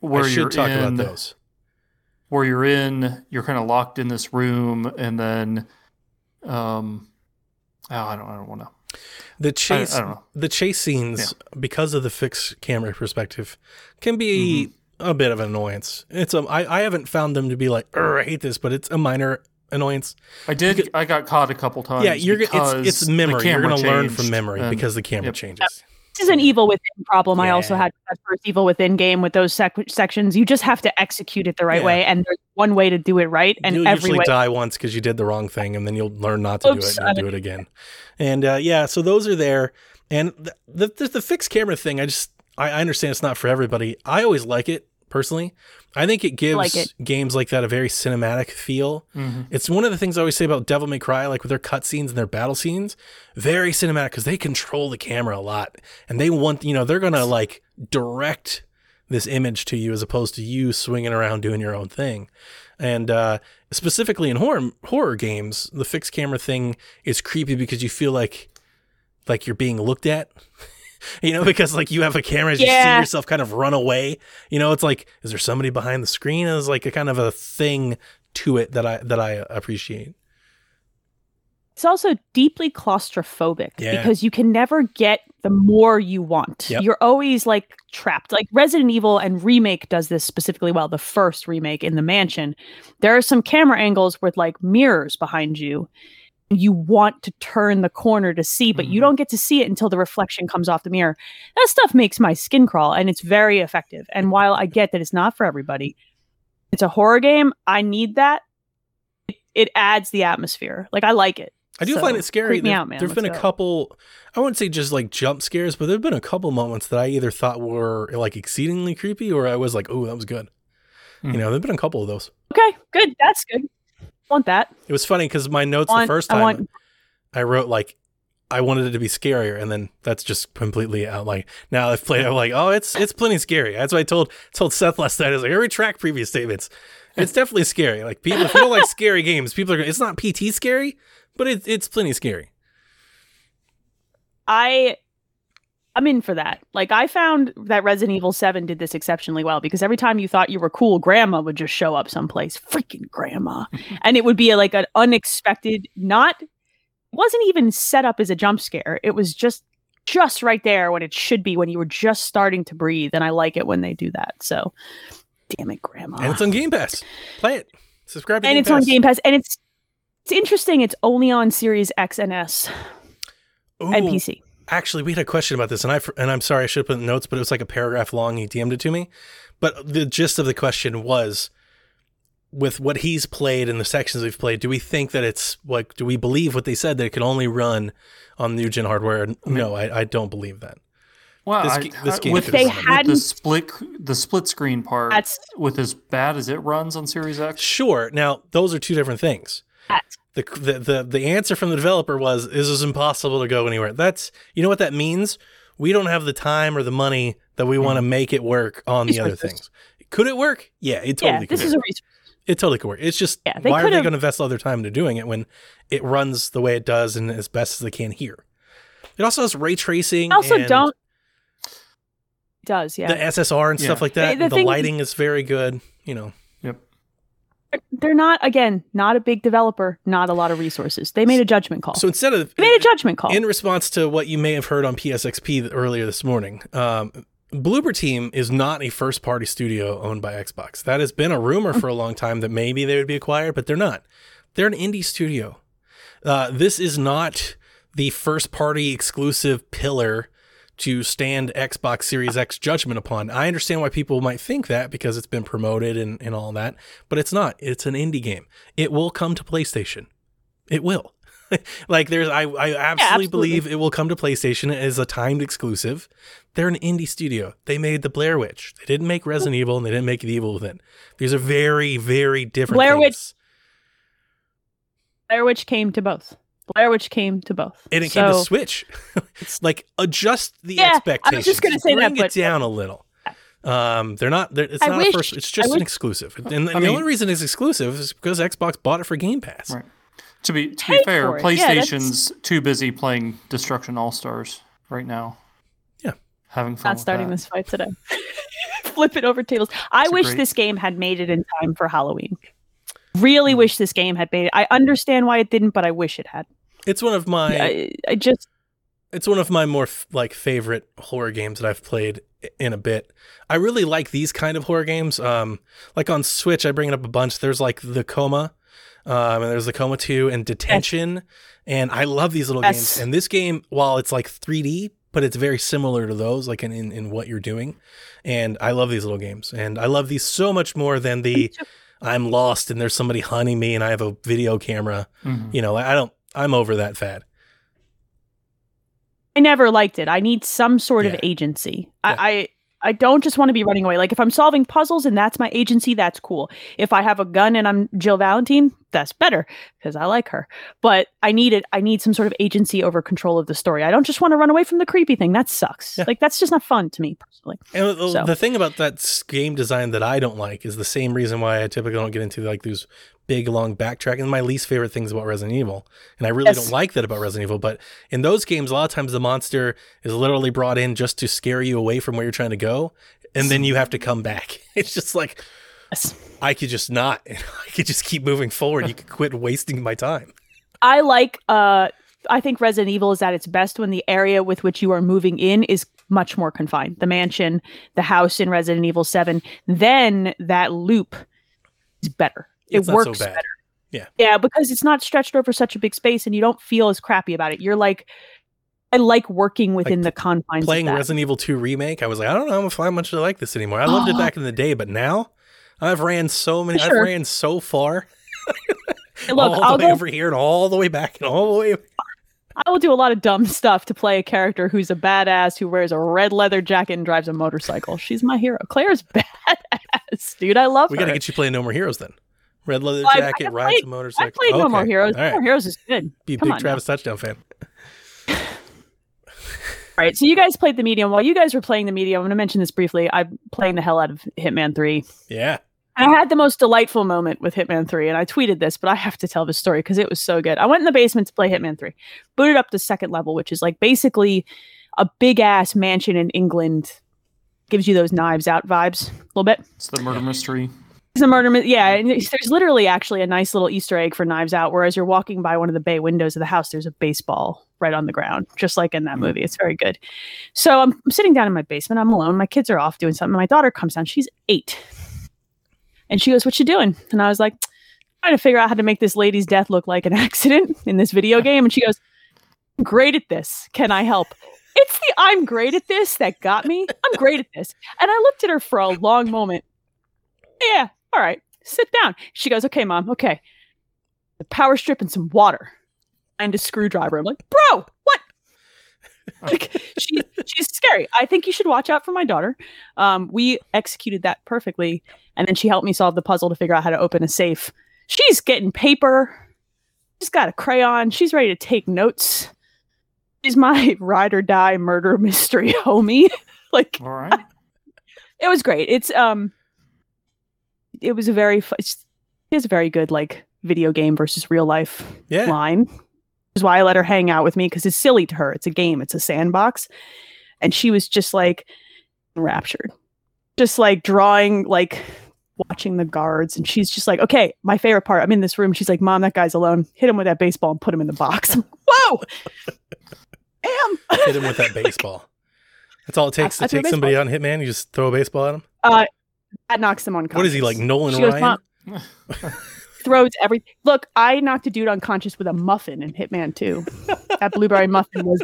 where I you're talk in, about those. where you're in, you're kind of locked in this room, and then, um, oh, I don't, I don't want to. The chase. I don't know. the chase scenes because of the fixed camera perspective can be mm-hmm. a bit of an annoyance it's a I, I haven't found them to be like i hate this but it's a minor annoyance I did. I got caught a couple times. yeah you're it's, it's memory you're gonna learn from memory and- because the camera yep. changes This is an evil within problem. I also had that first evil within game with those sec- sections. You just have to execute it the right Yeah. way, and there's one way to do it right, and you'll every usually way. die once because you did the wrong thing and then you'll learn not to do it and do it again and uh, yeah so those are there and the, the, the, the fixed camera thing i just I, I understand it's not for everybody i always like it personally i think it gives like it. games like that a very cinematic feel Mhm. It's one of the things I always say about Devil May Cry, like with their cutscenes and their battle scenes, very cinematic because they control the camera a lot, and they want you know they're gonna like direct this image to you as opposed to you swinging around doing your own thing. And uh, specifically in horror horror games, the fixed camera thing is creepy because you feel like like you're being looked at. You know, because like you have a camera, as you see yourself kind of run away. You know, it's like, is there somebody behind the screen? It's like a kind of a thing to it that I that I uh, appreciate. It's also deeply claustrophobic Yeah. because you can never get the more you want. Yep. You're always like trapped. Like Resident Evil and Remake does this specifically well. The first remake in the mansion, there are some camera angles with like mirrors behind you. You want to turn the corner to see, but you Mhm. don't get to see it until the reflection comes off the mirror. That stuff makes my skin crawl and it's very effective. And while I get that it's not for everybody, it's a horror game. I need that. It, it adds the atmosphere. Like I like it. I do So, find it scary. creep me There, out, man. have been a go. couple. I wouldn't say just like jump scares, but there've been a couple moments that I either thought were like exceedingly creepy, or I was like, "Oh, that was good." Hmm. You know, there've been a couple of those. Okay, good. That's good. Want that? It was funny because my notes Want- the first I time want- I wrote like I wanted it to be scarier, and then that's just completely out. Like now I've played, I'm like, oh, it's it's plenty scary. That's what I told told Seth last night. I was like, I retract previous statements. It's definitely scary. Like people, if you don't like scary games, people are. It's not PT scary, but it's it's plenty scary. I I'm in for that. Like I found that Resident Evil 7 did this exceptionally well because every time you thought you were cool, grandma would just show up someplace. Freaking grandma. and it would be like an unexpected, not wasn't even set up as a jump scare. It was just just right there when it should be when you were just starting to breathe. And I like it when they do that. So, damn it, Grandma. And it's on Game Pass. Play it. Subscribe to and Game it's Pass. on Game Pass, and it's it's interesting. It's only on Series X and S and PC. Actually, we had a question about this, and I and I'm sorry I should have put in the notes, but it was like a paragraph long. He DM'd it to me, but the gist of the question was, with what he's played and the sections we've played, do we think that it's like, do we believe what they said that it can only run on new gen hardware? Mm-hmm. No, I, I don't believe that. Well, This I- ga- this I- game with, They with run the hadn't- split the split screen part That's with as bad as it runs on Series X. Sure. Now those are two different things. that's The, the the the answer from the developer was this is impossible to go anywhere. That's you know what that means. We don't have the time or the money that we want to mm-hmm. make it work on the other things. Could it work? Yeah, it totally yeah. could. This work. a resource. it totally could work. It's just Yeah, they why are they going to invest all their time into doing it when it runs the way it does and as best as they can here? It also has ray tracing. Also, and don't. Does yeah. the SSR and stuff like that. The The, thing- lighting is very good. You know, Yep. They're not again not a big developer, not a lot of resources. They made a judgment call. so instead of they made a judgment call. In response to what you may have heard on PSXP earlier this morning, um, Bloober Team is not a first party studio owned by Xbox. That has been a rumor for a long time that maybe they would be acquired, but they're not. They're an indie studio. Uh, this is not the first party exclusive pillar to stand Xbox Series X judgment upon. I understand why people might think that because it's been promoted and, and all that, but it's not. It's an indie game. It will come to PlayStation. It will. like there's I, I absolutely, absolutely. believe it will come to PlayStation as a timed exclusive. They're an indie studio. They made the Blair Witch. They didn't make Resident Evil and they didn't make The Evil Within. These are very, very different Blair Witch- things. Blair Witch came to both. Blair Witch came to both. And it came to So- Switch. like adjust the Yeah, I was just gonna say that, Bring but- it down a little. Um, they're not. They're, it's I not wish- a first. It's just I an wish- exclusive, and, I the mean- only reason it's exclusive is because Xbox bought it for Game Pass. Right. To be to Pay be fair, for it. Yeah, PlayStation's too busy playing Destruction All Stars right now. Yeah. having fun. not starting that. this fight today. Flip it over tables. I It's wish great- this game had made it in time for Halloween. Really Hmm. wish this game had made it. I understand why it didn't, but I wish it had. It's one of my. I, I just it's one of my more f- like favorite horror games that I've played in a bit. I really like these kind of horror games. Um, like on Switch, I bring it up a bunch. There's like the Coma, um, and there's the Coma Two and Detention, and I love these little Yes. games. And this game, while it's like 3D, but it's very similar to those, like in, in in what you're doing. And I love these little games, and I love these so much more than the I'm lost and there's somebody hunting me and I have a video camera. Mhm. You know, I don't. I'm over that fad. I never liked it. I need some sort Yeah. of agency. Yeah. I, I don't just want to be running away. Like if I'm solving puzzles and that's my agency, that's cool. If I have a gun and I'm Jill Valentine, that's better because I like her. But I need it. I need some sort of agency over control of the story. I don't just want to run away from the creepy thing. That sucks. Yeah. Like that's just not fun to me personally. And the, So- the thing about that game design that I don't like is the same reason why I typically don't get into like these big long backtrack and My least favorite things about Resident Evil, and I really Yes. don't like that about Resident Evil. But in those games, a lot of times the monster is literally brought in just to scare you away from where you're trying to go, and then you have to come back. It's just like Yes. I could just not. I could just keep moving forward. You could quit wasting my time. I like uh I think Resident Evil is at its best when the area with which you are moving in is much more confined. The mansion, the house in Resident Evil 7, then that loop is better. It so works bad. better. Yeah. Yeah, because it's not stretched over such a big space and you don't feel as crappy about it. You're like I like working within the confines Playing of that. Resident Evil 2 remake, I was like, I don't know how much I like this anymore. I loved it Oh. back in the day, but now I've ran so many. I've ran so far. Look, all the I'll way go over here and all the way back and all the way. I will do a lot of dumb stuff to play a character who's a badass who wears a red leather jacket and drives a motorcycle. She's my hero. Claire's badass, dude. I love We her. got to get you playing No More Heroes then. Red leather Well, jacket, I rides played- a motorcycle. I played No More Heroes. All No right. More Heroes is good. Be a Come big on now. Travis touchdown fan. All right, so you guys played the medium. While you guys were playing the medium, I'm going to mention this briefly. I'm playing the hell out of Hitman 3. Yeah. I had the most delightful moment with Hitman 3, and I tweeted this, but I have to tell the story because it was so good. I went in the basement to play Hitman 3, booted up the second level, which is like basically a big ass mansion in England. Gives you those knives out vibes a little bit. It's the murder mystery. It's a murder. Yeah, and there's literally actually a nice little Easter egg for Knives Out. Whereas you're walking by one of the bay windows of the house, there's a baseball right on the ground, just like in that Mhm. movie. It's very good. So I'm, I'm sitting down in my basement. I'm alone. My kids are off doing something. My daughter comes down. She's eight, and she goes, "What you doing?" And I was like, "Trying to figure out how to make this lady's death look like an accident in this video game." And she goes, great at this. Can I help?" It's the I'm great at this that got me. I'm great at this. And I looked at her for a long moment. Yeah, all right, sit down. She goes, okay, mom, okay. The power strip and some water and a screwdriver. I'm like, bro, what? like, she, she's scary. I think you should watch out for my daughter. Um, we executed that perfectly. And then she helped me solve the puzzle to figure out how to open a safe. She's getting paper. She's got a crayon. She's ready to take notes. She's my ride or die murder mystery homie. like, All right. it was great. It's um, it was a very it's, it's a very good like video game versus real life Yeah. line. Which is why I let her hang out with me because it's silly to her. It's a game. It's a sandbox, and she was just like enraptured, just like drawing, like watching the guards, and she's just like, okay, my favorite part. I'm in this room. She's like, mom, that guy's alone. Hit him with that baseball and put him in the box. Whoa, damn. Hit him with that baseball. That's all it takes I- to take somebody out in Hitman. You just throw a baseball at him. Uh, that knocks him unconscious. What is he like, Nolan She Ryan? "Mom, throws everything. look. I knocked a dude unconscious with a muffin in Hitman 2. that blueberry muffin was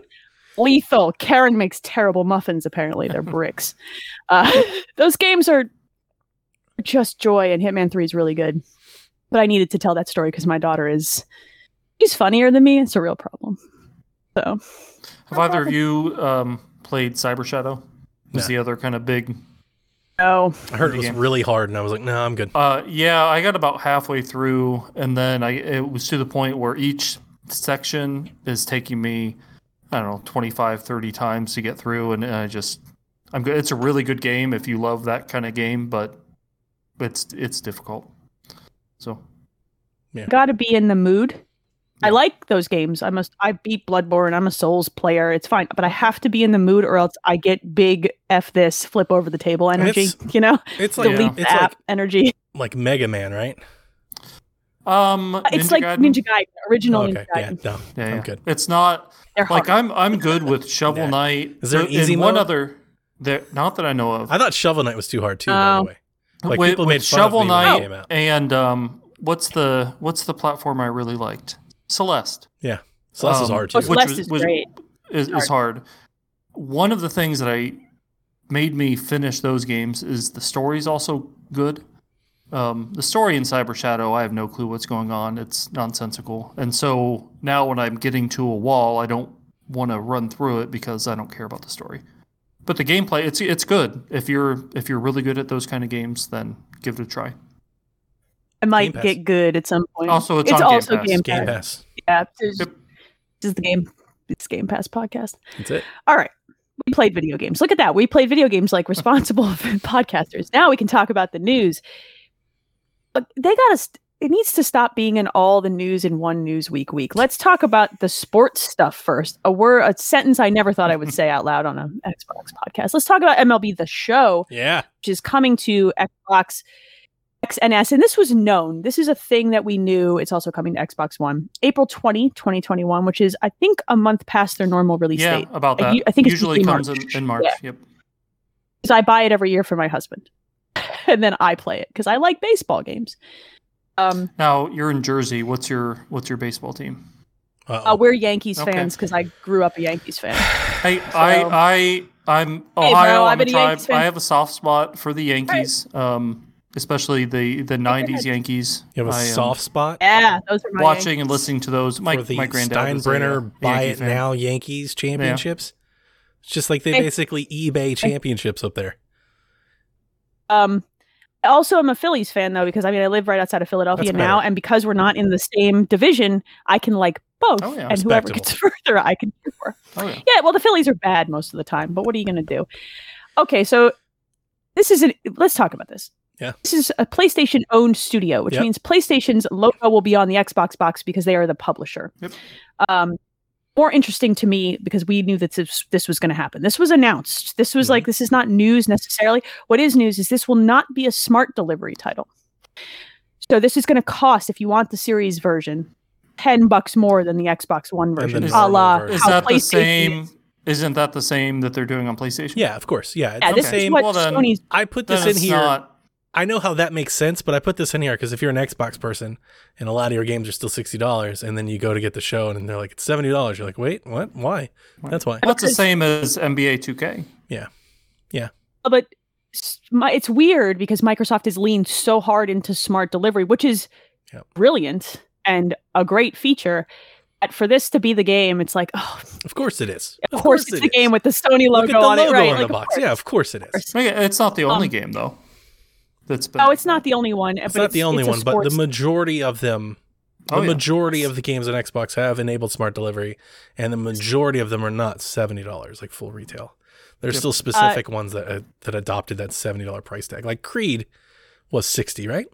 lethal. Karen makes terrible muffins. Apparently, they're bricks. Uh, those games are just joy, and Hitman 3 is really good. But I needed to tell that story because my daughter is she's funnier than me. It's a real problem. So Have either of you um, played Cyber Shadow? Was No. the other kind of big no, I heard it was game. really hard, and I was like, no, I'm good. Uh, yeah, I got about halfway through, and then I it was to the point where each section is taking me, I don't know, 25, 30 times to get through, and I just, I'm good. It's a really good game if you love that kind of game, but it's it's difficult. So yeah, got to be in the mood. I like those games. I must. I beat Bloodborne. I'm a Souls player. It's fine, but I have to be in the mood, or else I get big f this flip over the table energy. it's You know, It's like delete it's the app like energy. like Mega Man, right? um, It's Ninja like Gaiden? Ninja Gaiden, original okay, Ninja yeah, Gaiden. no, Yeah, I'm yeah. good. It's not They're like hard. I'm I'm good with Shovel Yeah. Knight. Is there an easy one mode? other? There, not that I know of. I thought Shovel Knight was too hard too. by Oh. the way, like with, people with made fun Shovel of me when it Knight came out. and um, what's the what's the platform I really liked? Celeste So this is um, hard Oh, too. which Celeste was- is great. is, is hard. One of the things that I made me finish those games is the story's also good. Um, the story in Cyber Shadow, I have no clue what's going on. It's nonsensical, and so now when I'm getting to a wall, I don't want to run through it because I don't care about the story. But the gameplay, it's it's good. If you're if you're really good at those kind of games, then give it a try. I might get good at some point. Also, it's, it's on Game also Pass. Game Game Pass. Pass. Yeah, this Yep. this is the game. It's Game Pass podcast. That's it. All right. We played video games. Look at that. We played video games like responsible podcasters. Now we can talk about the news. But they got to, it needs to stop being in all the news in one news week week. Let's talk about the sports stuff first. A word, a sentence I never thought I would say out loud on an Xbox podcast. Let's talk about MLB The Show, Yeah. which is coming to Xbox XNS. And this was known. This is a thing that we knew. It's also coming to Xbox One. April 20, 2021, which is, I think, a month past their normal release Yeah, date. about I that. u- I think it's usually usually comes in, March. in March. Yeah. Yep. because I buy it every year for my husband, and then I play it because I like baseball games. Um, Now you're in Jersey. What's your what's your baseball team? uh, we're Yankees Okay. fans because I grew up a Yankees fan. Hey, I I I'm Hey, Ohio. bro, I'm I've a a tribe. I have a soft spot for the Yankees, um, especially the the '90s Yankees. You have a I, um, soft spot Yeah, those are my watching Yankees. and listening to those. My for the my granddad was a, Steinbrenner uh, Buy Yankee It fan. Now Yankees championships. It's just like they Hey. basically eBay championships up there. Um, also, I'm a Phillies fan though because I mean I live right outside of Philadelphia now, and because we're not in the same division, I can like both, Oh, yeah. and whoever gets further, I can cheer for. Oh yeah. Yeah, well, the Phillies are bad most of the time, but what are you going to do? Okay, so this is an, let's talk about this. Yeah. This is a PlayStation owned studio, which Yep. means PlayStation's logo will be on the Xbox box because they are the publisher. Yep. Um, more interesting to me because we knew that this, this was going to happen. This was announced. This was Mhm. like, this is not news necessarily. What is news is this will not be a smart delivery title. So this is going to cost, if you want the series version, ten bucks more than the Xbox One version. normal a la. Is how that the PlayStation same? is. Isn't that the same that they're doing on PlayStation? Yeah, of course. Yeah, it's Yeah, the this same. Well, then- I put this in here. not- I know how that makes sense, but I put this in here because if you're an Xbox person and a lot of your games are still sixty dollars, and then you go to get the show and they're like it's seventy dollars, you're like, wait, what? Why? That's why. That's the same as NBA 2K. Yeah, yeah. But it's weird because Microsoft has leaned so hard into smart delivery, which is Yep. brilliant and a great feature. But for this to be the game, it's like, oh, Of course it is. of, course, it's it the is. game with the Sony logo Look at the on logo it, right? on Like, the box. course. Yeah, of course it is. It's not the only Um, game though. That's been. Oh, it's not the only one. It's but not the only it's one, but the majority of them, the Oh, yeah. majority of the games on Xbox have enabled smart delivery, and the majority of them are not seventy dollars like full retail. There's Yep. still specific ones that uh, that adopted that seventy dollar price tag. Like Creed was sixty, right?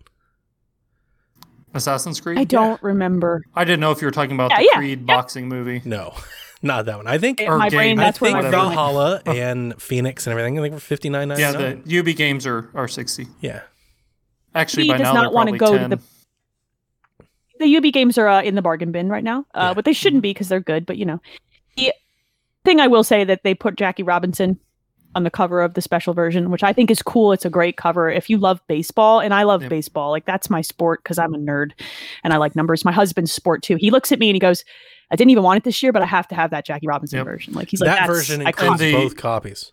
Assassin's Creed. I don't remember. I didn't know if you were talking about Yeah, the yeah, Creed yep. boxing movie. No, not that one. I think. In my game. brain, that's I where think my brain went. Valhalla and Phoenix and everything. I think were fifty nine ninety Yeah, nine. the Ubi games are, are 60. Yeah, Actually, He by does now not wanna probably go to the- the Ubi games are uh, in the bargain bin right now, uh, Yeah. but they shouldn't be because they're good. But you know, the thing I will say that they put Jackie Robinson on the cover of the special version, which I think is cool. It's a great cover. If you love baseball, and I love Yep. baseball, like that's my sport because I'm a nerd and I like numbers. My husband's sport too. He looks at me and he goes, "I didn't even want it this year, but I have to have that Jackie Robinson Yep. version." Like he's like, that version iconic." includes the- both copies.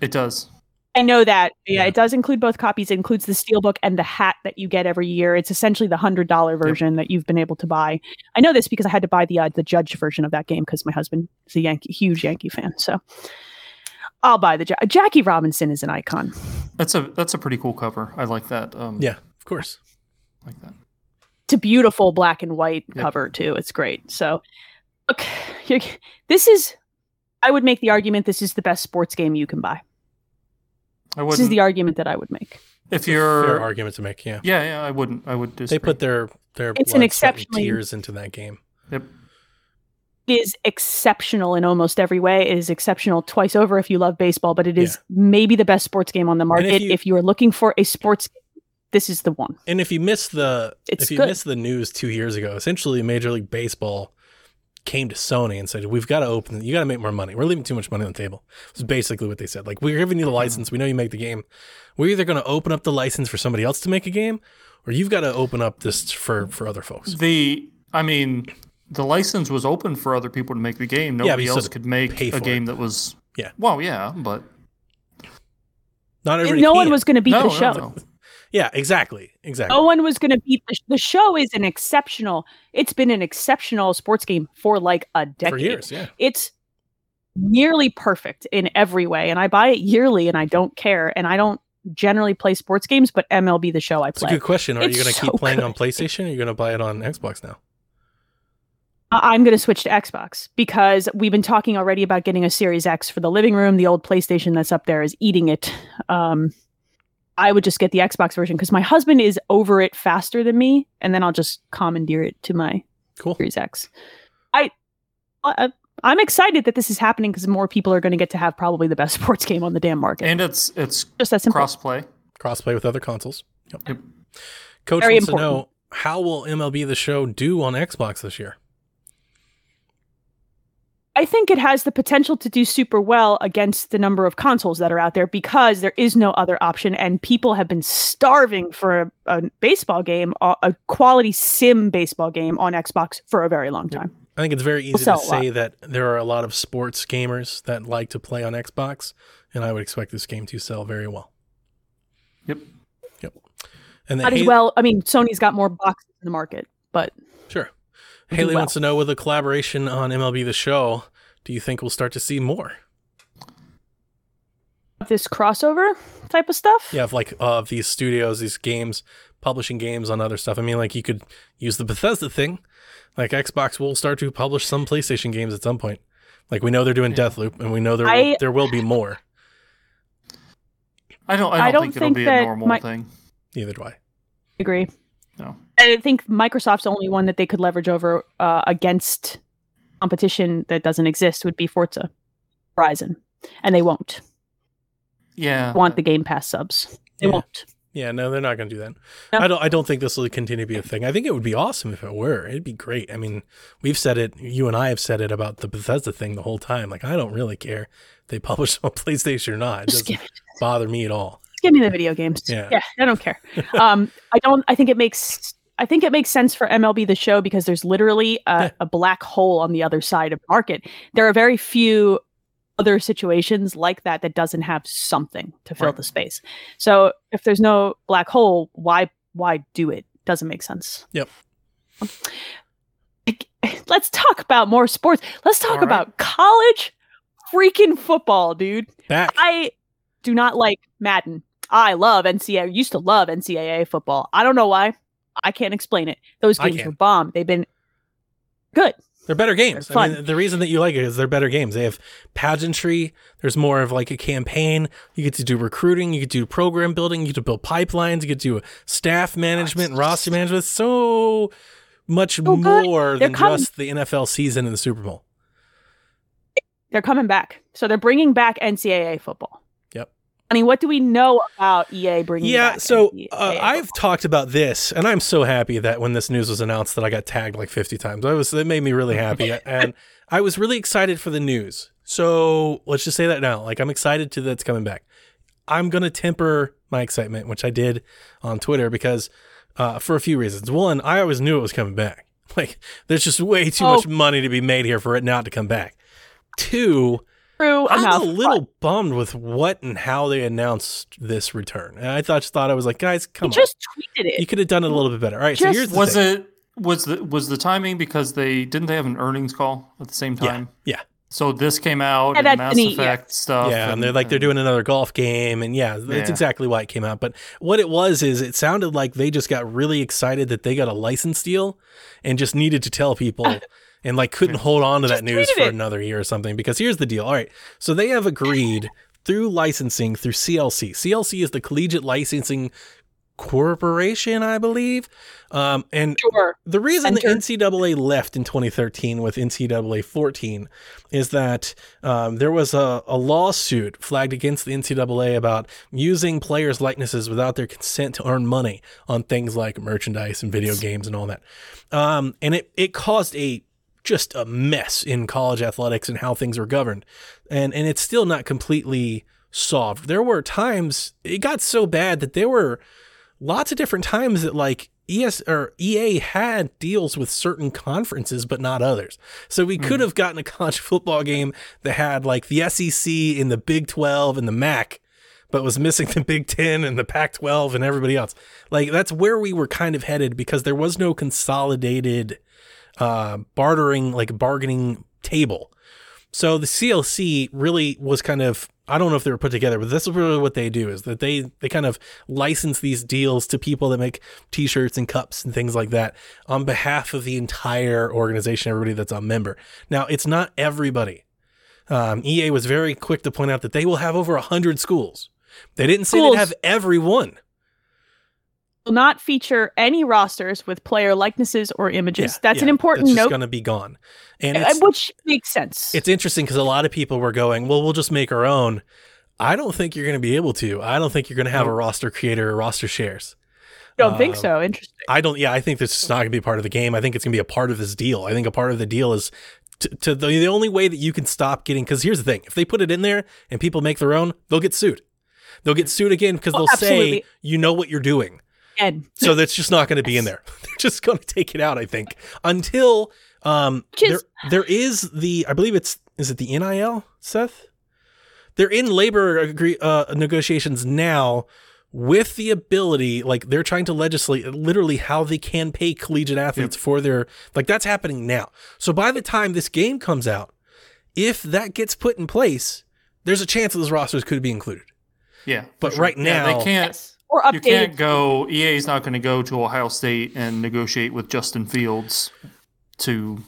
It does. I know that. Yeah, Yeah. it does include both copies. It includes the steelbook and the hat that you get every year. It's essentially the hundred dollar version that you've been able to buy. I know this because I had to buy the uh, the Judge version of that game because my husband is a Yankee, huge Yankee fan. So I'll buy the Ja- Jackie Robinson is an icon. That's a that's a pretty cool cover. I like that. Um, Yeah, of course. like that. It's a beautiful black and white Yep. cover too. It's great. So look, you're, this is. I would make the argument this is the best sports game you can buy. I This is the argument that I would make. if Fair you're, argument to make. Yeah, yeah, yeah, I wouldn't. I would they put their their It's an blood, sweat, and exceptionally- tears into that game. Yep. is exceptional in almost every way. It is exceptional twice over if you love baseball, but it is maybe the best sports game on the market. if If you- you, are looking for a sports game, this is the one. And if you miss the It's if you good. miss the news two years ago, essentially Major League Baseball came to Sony and said, "We've got to open. You got to make more money. We're leaving too much money on the table." It's basically what they said. Like, we're giving you the license. We know you make the game. We're either going to open up the license for somebody else to make a game, or you've got to open up this for for other folks. The I mean, the license was open for other people to make the game. Nobody you else could make pay for a game it. that was. Yeah. Well, yeah, but Not everybody. no one was going to beat no, the no, show. no. Yeah, exactly, exactly. No one was going to beat the, sh- the show. Is an exceptional. It's been an exceptional sports game for like a decade. for years, yeah. It's nearly perfect in every way, and I buy it yearly, and I don't care. And I don't generally play sports games, but MLB the show I It's a play. good question. Are you going to keep so playing on. PlayStation? Or are you going to buy it on Xbox now? I'm going to switch to Xbox because we've been talking already about getting a Series X for the living room. The old PlayStation that's up there is eating it. Um, I would just get the Xbox version because my husband is over it faster than me, and then I'll just commandeer it to my Cool. Series X. I, I I'm excited that this is happening because more people are going to get to have probably the best sports game on the damn market. And it's it's just that simple. crossplay. Crossplay with other consoles. Yep. Yep. Coach Very wants to know how will MLB the Show do on Xbox this year? I think it has the potential to do super well against the number of consoles that are out there because there is no other option, and people have been starving for a, a baseball game, a, a quality sim baseball game on Xbox for a very long time. I think it's very easy to sell a lot. say that there are a lot of sports gamers that like to play on Xbox, and I would expect this game to sell very well. Yep. Yep. And then Not as well. I mean, Sony's got more boxes in the market, but Sure. do Haley well. wants to know with a collaboration on MLB the Show, do you think we'll start to see more? this crossover type of stuff. Yeah, of like uh, of these studios, these games, publishing games on other stuff. I mean, like you could use the Bethesda thing. Like Xbox will start to publish some PlayStation games at some point. Like we know they're doing Deathloop, and we know there will, I- there will be more. I don't. I don't, I don't think it'll be a normal my- thing. Neither do I. agree. No. I think Microsoft's the only one that they could leverage over uh, against competition that doesn't exist would be Forza Horizon, and they won't Yeah. want the Game Pass subs. They Yeah. won't. Yeah, no, they're not going to do that. No. I don't. I don't think this will continue to be a thing. I think it would be awesome if it were. It'd be great. I mean, we've said it. You and I have said it about the Bethesda thing the whole time. Like, I don't really care if they publish on PlayStation or not. It Just doesn't bother me at all. give me the video games. Yeah. yeah, I don't care. um, I don't. I think it makes. I think it makes sense for MLB the Show because there's literally a, a black hole on the other side of the market. There are very few other situations like that that doesn't have something to fill Right. the space. So if there's no black hole, why why do it? Doesn't make sense. Yep. Let's talk about more sports. Let's talk All right. about college freaking football, dude. Back. I do not like Madden. I love NCAA. I used to love NCAA football. I don't know why. I can't explain it. Those games were bomb. They've been good. They're better games. They're I mean, fun. the reason that you like it is they're better games. They have pageantry. There's more of like a campaign. You get to do recruiting. You get to do program building. You get to build pipelines. You get to do staff management, roster management. So much So more than coming. just the NFL season and the Super Bowl. They're coming back. So they're bringing back NCAA football. I mean, what do we know about EA bringing Yeah, back so uh, I've talked about this, and I'm so happy that when this news was announced, that I got tagged like 50 times. I was it made me really happy, and I was really excited for the news. So let's just say that now. Like I'm excited to that's coming back. I'm gonna temper my excitement, which I did on Twitter because uh, for a few reasons. One, I always knew it was coming back. Like there's just way too Oh. much money to be made here for it not to come back. Two, True I'm enough. a little bummed with what and how they announced this return. And I thought just thought I was like, guys, come You on. just tweeted it. You could have done it a little bit better. All right, so here's the Was thing. it was the was the timing because they didn't they have an earnings call at the same time? yeah. So this came out Yeah, and that's Mass neat, yeah. Effect stuff. Yeah, and they're like they're doing another golf game, and yeah, that's Yeah. exactly why it came out. But what it was is it sounded like they just got really excited that they got a license deal, and just needed to tell people, and like couldn't hold on to that news for it. another year or something. Because here's the deal. All right, so they have agreed through licensing through CLC. CLC is the Collegiate Licensing Corporation, I believe, um, and Sure. the reason Center. the NCAA left in 2013 with NCAA 14 is that um, there was a, a lawsuit flagged against the NCAA about using players' likenesses without their consent to earn money on things like merchandise and video games and all that. Um, and it, it caused a just a mess in college athletics and how things were governed. And and it's still not completely solved. There were times it got so bad that there were lots of different times that like ES or EA had deals with certain conferences but not others. So we could hmm. have gotten a college football game that had like the SEC and the Big 12 and the MAC but was missing the Big 10 and the Pac 12 and everybody else. Like that's where we were kind of headed because there was no consolidated uh, bartering like bargaining table. So the CLC really was kind of I don't know if they were put together, but this is really what they do is that they they kind of license these deals to people that make t-shirts and cups and things like that on behalf of the entire organization, everybody that's a member. Now it's not everybody. Um, EA was very quick to point out that they will have over a hundred schools. They didn't say Schools. they'd have everyone. Will not feature any rosters with player likenesses or images. Yeah, That's an important That's just note, going to be gone. And uh, which makes sense. it's interesting because a lot of people were going, well, we'll just make our own. I don't think you're going to be able to. I don't think you're going to have a roster creator or roster shares. don't think um, so. Interesting. I don't. Yeah, I think this is not going to be part of the game. I think it's going to be a part of this deal. I think a part of the deal is to, to the, the only way that you can stop getting. Because here's the thing: if they put it in there and people make their own, they'll get sued. They'll get sued again because Oh, they'll say you know what you're doing. And So that's just not going to be in there. They're just going to take it out. I think until um Which is- there there is the I believe it's is it the NIL Seth. They're in labor agree, uh, negotiations now with the ability like they're trying to legislate literally how they can pay collegiate athletes for their like that's happening now. So by the time this game comes out, if that gets put in place, there's a chance that those rosters could be included. Yeah, But sure. right Yeah, now- they can't. Yes. or You can't go. EA is not going to go to Ohio State and negotiate with Justin Fields to.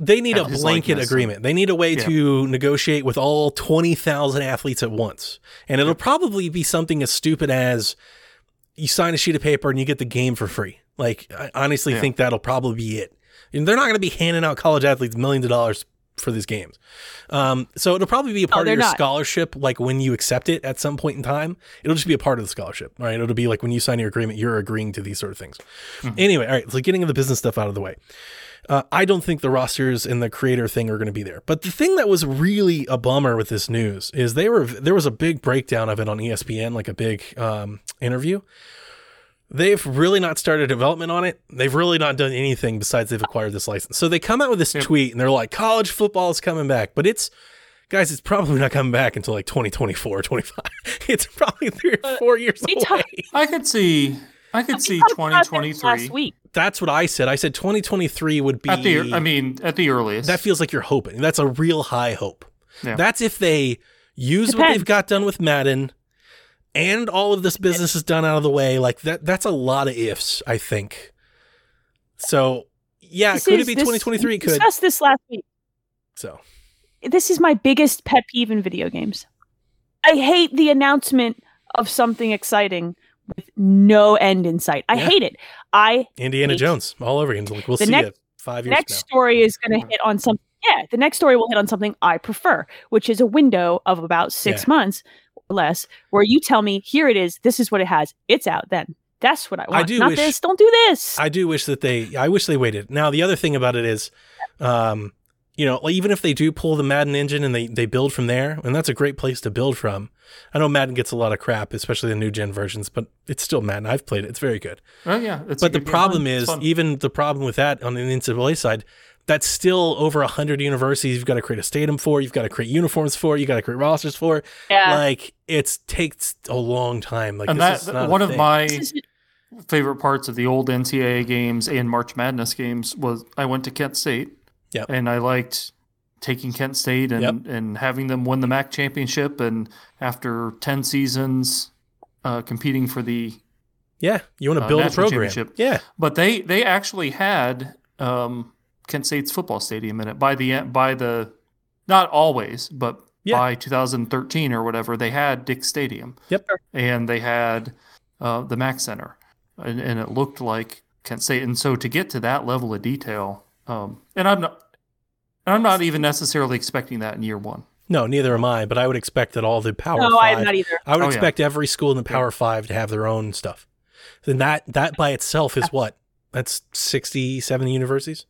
they need a his blanket likeness. agreement. They need a way Yeah. to negotiate with all 20,000 athletes at once. And it'll probably be something as stupid as you sign a sheet of paper and you get the game for free. Like, I honestly Yeah. think that'll probably be it. And they're not going to be handing out college athletes millions of dollars for these games. Um, so it'll probably be a part of your not. scholarship, like when you accept it at some point in time. It'll just be a part of the scholarship, right? It'll be like when you sign your agreement, you're agreeing to these sort of things. Anyway, all right. So getting the business stuff out of the way. Uh, I don't think the rosters and the creator thing are going to be there. But the thing that was really a bummer with this news is they were there was a big breakdown of it on ESPN, like a big um, interview. They've really not started development on it. They've really not done anything besides they've acquired this license. So they come out with this tweet and they're like, college football is coming back. But it's, guys, it's probably not coming back until like 2024 or 25. It's probably three or four years we away. talked- I could see. I could see We talked 2023 last week. That's what I said. I said 2023 would be. at the. I mean, at the earliest. that feels like you're hoping. That's a real high hope. Yeah. That's if they use what they've got done with Madden and all of this business is done out of the way. Like that that's a lot of ifs, I think. So yeah, This could it be 2023? It could. discussed this last week. So This is my biggest pet peeve in video games. I hate the announcement of something exciting with no end in sight. I Yeah. hate it. I Indiana. Jones all over again. Like we'll The see next- it five years next from story is going to hit on something. Yeah, the next story will hit on something I prefer, which is a window of about six Yeah. months less, where you tell me, "Here it is. This is what it has. It's out." Then that's what I want. do Not wish- this. Don't do this. I do wish that they I wish they waited. Now the other thing about it is um you know, even if they do pull the Madden engine and they, they build from there, and that's a great place to build from. I know Madden gets a lot of crap, especially the new gen versions, but it's still Madden. I've played it; it's very good. Oh yeah. It's but the good game. problem It's is, even the problem with that on the NCAA side, that's still over a hundred universities. You've got to create a stadium for. You've got to create uniforms for. You got to create rosters for. yeah. Like it takes a long time. Like and this that is not one of thing. my favorite parts of the old NCAA games and March Madness games was I went to Kent State. Yep. And I liked taking Kent State and, Yep. and having them win the MAC championship. And after 10 seasons uh, competing for the. yeah. You want to uh, build a program. Yeah. But they, they actually had um, Kent State's football stadium in it by the by the. Not always, but Yeah. by 2013 or whatever, they had Dix Stadium Yep. and they had uh, the Mac Center, and, and it looked like Kent State. And so to get to that level of detail, um, and I'm not, and I'm not even necessarily expecting that in year one. No, neither am I. But I would expect that all the Power no, Five. I'm not either. I would Oh, yeah. expect every school in the Power Five to have their own stuff. Then that that by itself is what? That's 60, 70 universities.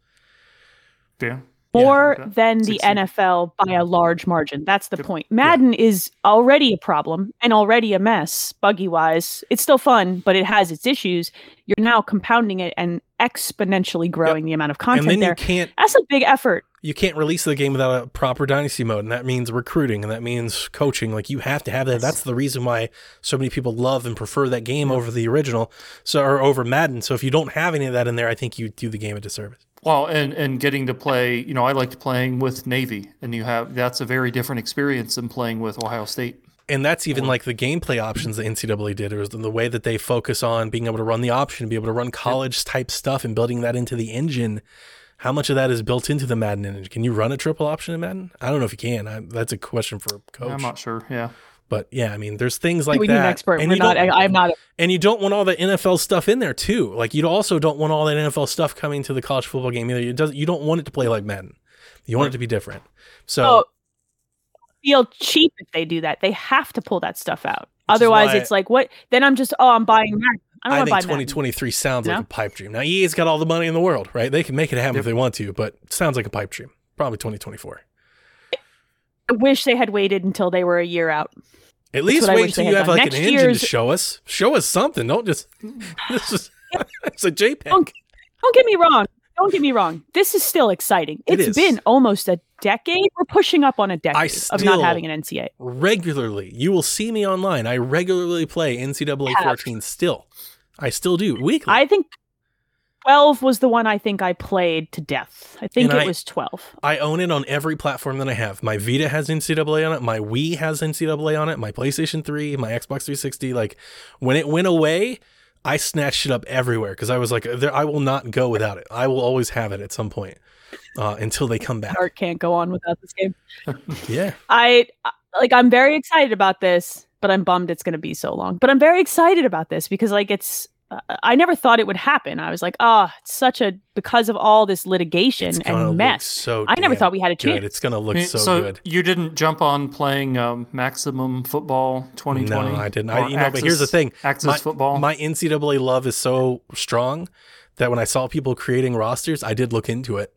Yeah, more okay. than the 60. NFL by a large margin. That's the Yep. point. Madden is already a problem and already a mess, buggy wise. It's still fun, but it has its issues. You're now compounding it and exponentially growing the amount of and content then there. you can't That's a big effort. you can't release the game without a proper dynasty mode and that means recruiting and that means coaching like you have to have that that's the reason why so many people love and prefer that game over the original so or over madden so if you don't have any of that in there i think you do the game a disservice Well, and and getting to play, you know, I liked playing with Navy, and you have that's a very different experience than playing with Ohio State. and that's even like the gameplay options the ncaa did it was the way that they focus on being able to run the option be able to run college type stuff and building that into the engine. How much of that is built into the madden engine? Can you run a triple option in madden? I don't know if you can. I, that's a question for coach I'm not sure. Yeah, but yeah i mean there's things like we that need an expert. and We're not. I, I'm not. And you don't want all the NFL stuff in there too. Like you also don't want all that NFL stuff coming to the college football game either. It does you don't want it to play like Madden. You want it to be different. So Oh, feel cheap if they do that. They have to pull that stuff out. Otherwise, it's like what? Then I'm just oh, I'm buying Madden. I don't I think buy Madden. 2023 sounds like a pipe dream. Now EA's got all the money in the world, right? They can make it happen if they want to, but it sounds like a pipe dream. Probably 2024. I wish they had waited until they were a year out. At least wait until you have done. like Next an engine year's- to show us. Show us something. Don't just this is it's a JPEG. Don't- Don't get me wrong. Don't get me wrong. This is still exciting. It It's is. been almost a decade. We're pushing up on a decade I of not having an NCAA. regularly. You will see me online. I regularly play NCAA Have. 14 still. I still do weekly. I think 12 was the one I think I played to death. I think And it I- was 12. I own it on every platform that I have. My Vita has NCAA on it. My Wii has NCAA on it. My PlayStation 3, my Xbox 360. Like when it went away, I snatched it up everywhere because I was like, there, I will not go without it. I will always have it at some point uh, until they come back. Art can't go on without this game. Yeah. I like I'm very excited about this, but I'm bummed it's going to be so long. But I'm very excited about this because like it's uh, I never thought it would happen. I was like, oh, it's such a because of all this litigation and mess. so I never thought we had a good. chance. It's gonna look I mean, so, good. you didn't jump on playing um, Maximum Football 2020? No, I didn't. Or I, you know, but here's the thing: Axis my, Football. my NCAA love is so strong that when I saw people creating rosters, I did look into it.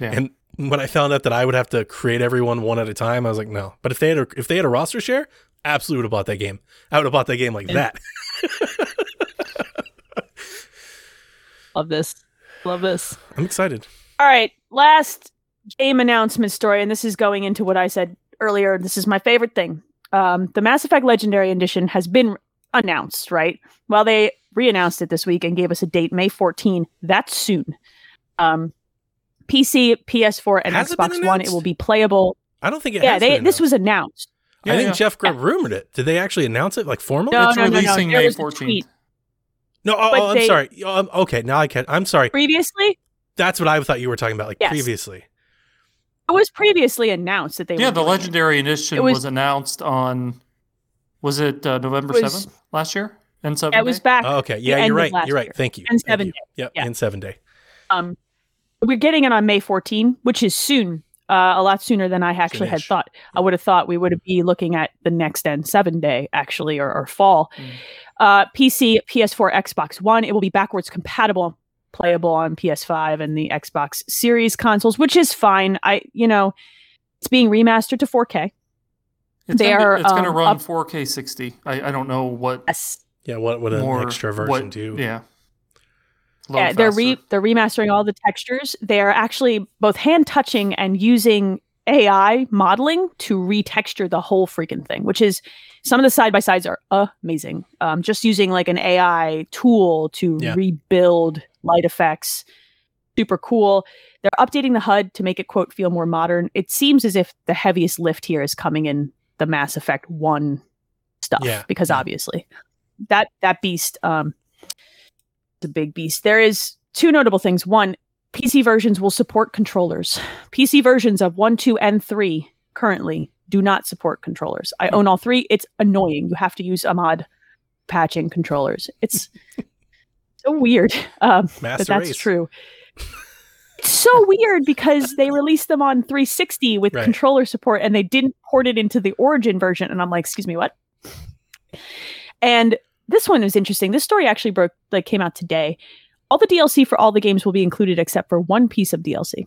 Yeah. And when I found out that I would have to create everyone one at a time, I was like, no. But if they had a, if they had a roster share, absolutely would have bought that game. I would have bought that game like that. Love this. Love this. I'm excited. All right, last game announcement story, and this is going into what I said earlier. This is my favorite thing. Um, the Mass Effect Legendary Edition has been announced, right? Well, they re-announced it this week and gave us a date, May 14. That's soon. Um, PC, PS4, and Has it Xbox One. It will be playable. I don't think it yeah, has they, this was announced. Yeah, I think yeah. Jeff Grubb rumored it. Did they actually announce it like formally? No, it's no, no, no. releasing May was a 14th. Tweet. No, oh, oh, I'm they- sorry. Um, okay, now I can. I'm sorry. Previously, That's what I thought you were talking about, like Yes. previously. it was previously announced that they yeah, were the doing it. Legendary Edition was, was- announced on, was it uh, November 7th last year? And seven Yeah, it was back. Oh, okay, yeah, you're right. You're right. year. Thank you. And Thank seven you. day. Yep, Yeah. and seven day. Um, we're getting it on May 14, which is soon, uh, a lot sooner than I actually had thought. I would have thought we would be looking at the next end seven day, actually, or, or fall. Mm. Uh, PC, PS4, Xbox One. It will be backwards compatible, playable on PS5 and the Xbox Series consoles, which is fine. I, you know, it's being remastered to 4K. It's they gonna, are, it's going to um, run up- 4K 60. I, I don't know what Yes. Yeah, what would an more extra version what, do? Yeah. Load yeah, they're re they're remastering all the textures. They are actually both hand touching and using AI modeling to retexture the whole freaking thing, which is some of the side by sides are amazing. Um, just using like an AI tool to Yeah. rebuild light effects, super cool. They're updating the HUD to make it quote feel more modern. It seems as if the heaviest lift here is coming in the Mass Effect One stuff Yeah, because yeah. obviously that that beast um the big beast. There is two notable things. One, PC versions will support controllers. PC versions of 1, 2, and 3 currently do not support controllers. I own all three. It's annoying. You have to use a mod patching controllers. It's so weird. Um, but that's race. true. It's so weird because they released them on 360 with Right. controller support and they didn't port it into the Origin version. And I'm like, excuse me, what? And this one is interesting. This story actually broke, like, came out today. All the DLC for all the games will be included except for one piece of DLC.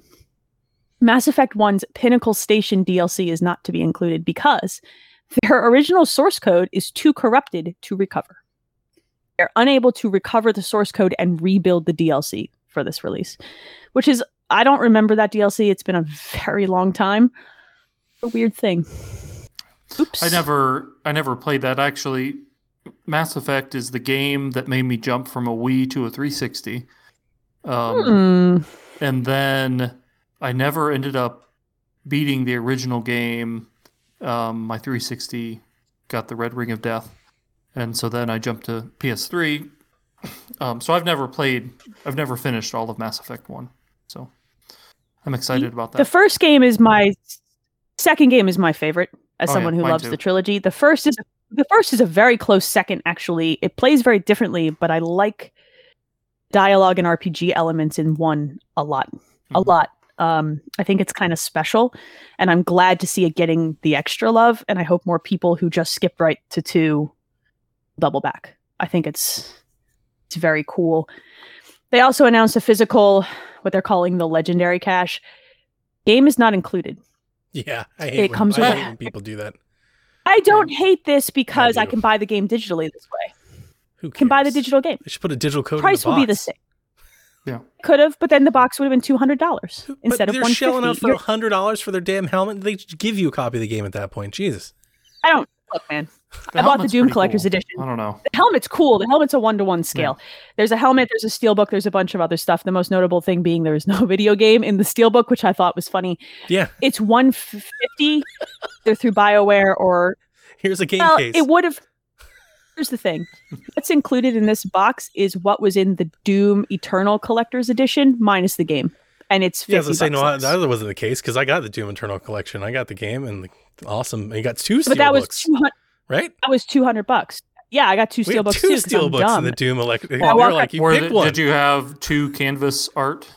Mass Effect 1's Pinnacle Station DLC is not to be included because their original source code is too corrupted to recover. They're unable to recover the source code and rebuild the DLC for this release, which is, I don't remember that DLC. It's been a very long time. A weird thing. Oops. I never I never played that actually. Mass Effect is the game that made me jump from a Wii to a 360. Um, Hmm. and then I never ended up beating the original game. Um, my 360 got the Red Ring of Death, and so then I jumped to PS3. Um, so I've never played, I've never finished all of Mass Effect One. So I'm excited about that. The first game is my second game is my favorite as Oh, yeah, someone who loves too. the trilogy. The first is the first is a very close second actually. It plays very differently, but I like dialogue and RPG elements in one a lot. A Mhm. lot. Um I think it's kind of special and I'm glad to see it getting the extra love and I hope more people who just skipped right to 2 double back. I think it's it's very cool. They also announced a physical what they're calling the legendary cache. Game is not included. Yeah, I hate, It when, comes I with a- people do that. I don't hate this because I, do. can buy the game digitally this way. Who Can buy the digital game. They should put a digital code. Price in the will be the same. Yeah. Could have, but then the box would have been two hundred dollars instead but of they're one shelling out fifty. for hundred dollars for their damn helmet. They give you a copy of the game at that point. Jesus. I don't look, man. I bought the Doom Collector's cool. Edition. I don't know. The helmet's cool. The helmet's a one to one scale. There's a helmet. There's a steelbook. There's a bunch of other stuff. The most notable thing being there is no video game in the steelbook, which I thought was funny. Yeah, It's one fifty. They're through Bioware or here's a game well, case. it would have. Here's the thing: what's included in this box is what was in the Doom Eternal Collector's Edition minus the game, and it's 50 yeah, I was say no. bucks That wasn't the case because I got the Doom Eternal collection. I got the game and the, awesome. You got two but that was steelbooks, two hundred. Right? That was two hundred bucks. Yeah, I got two We have steelbooks two too. 'cause I'm steelbooks in the Doom Elect. I You're like, you Or pick one. did you have two canvas art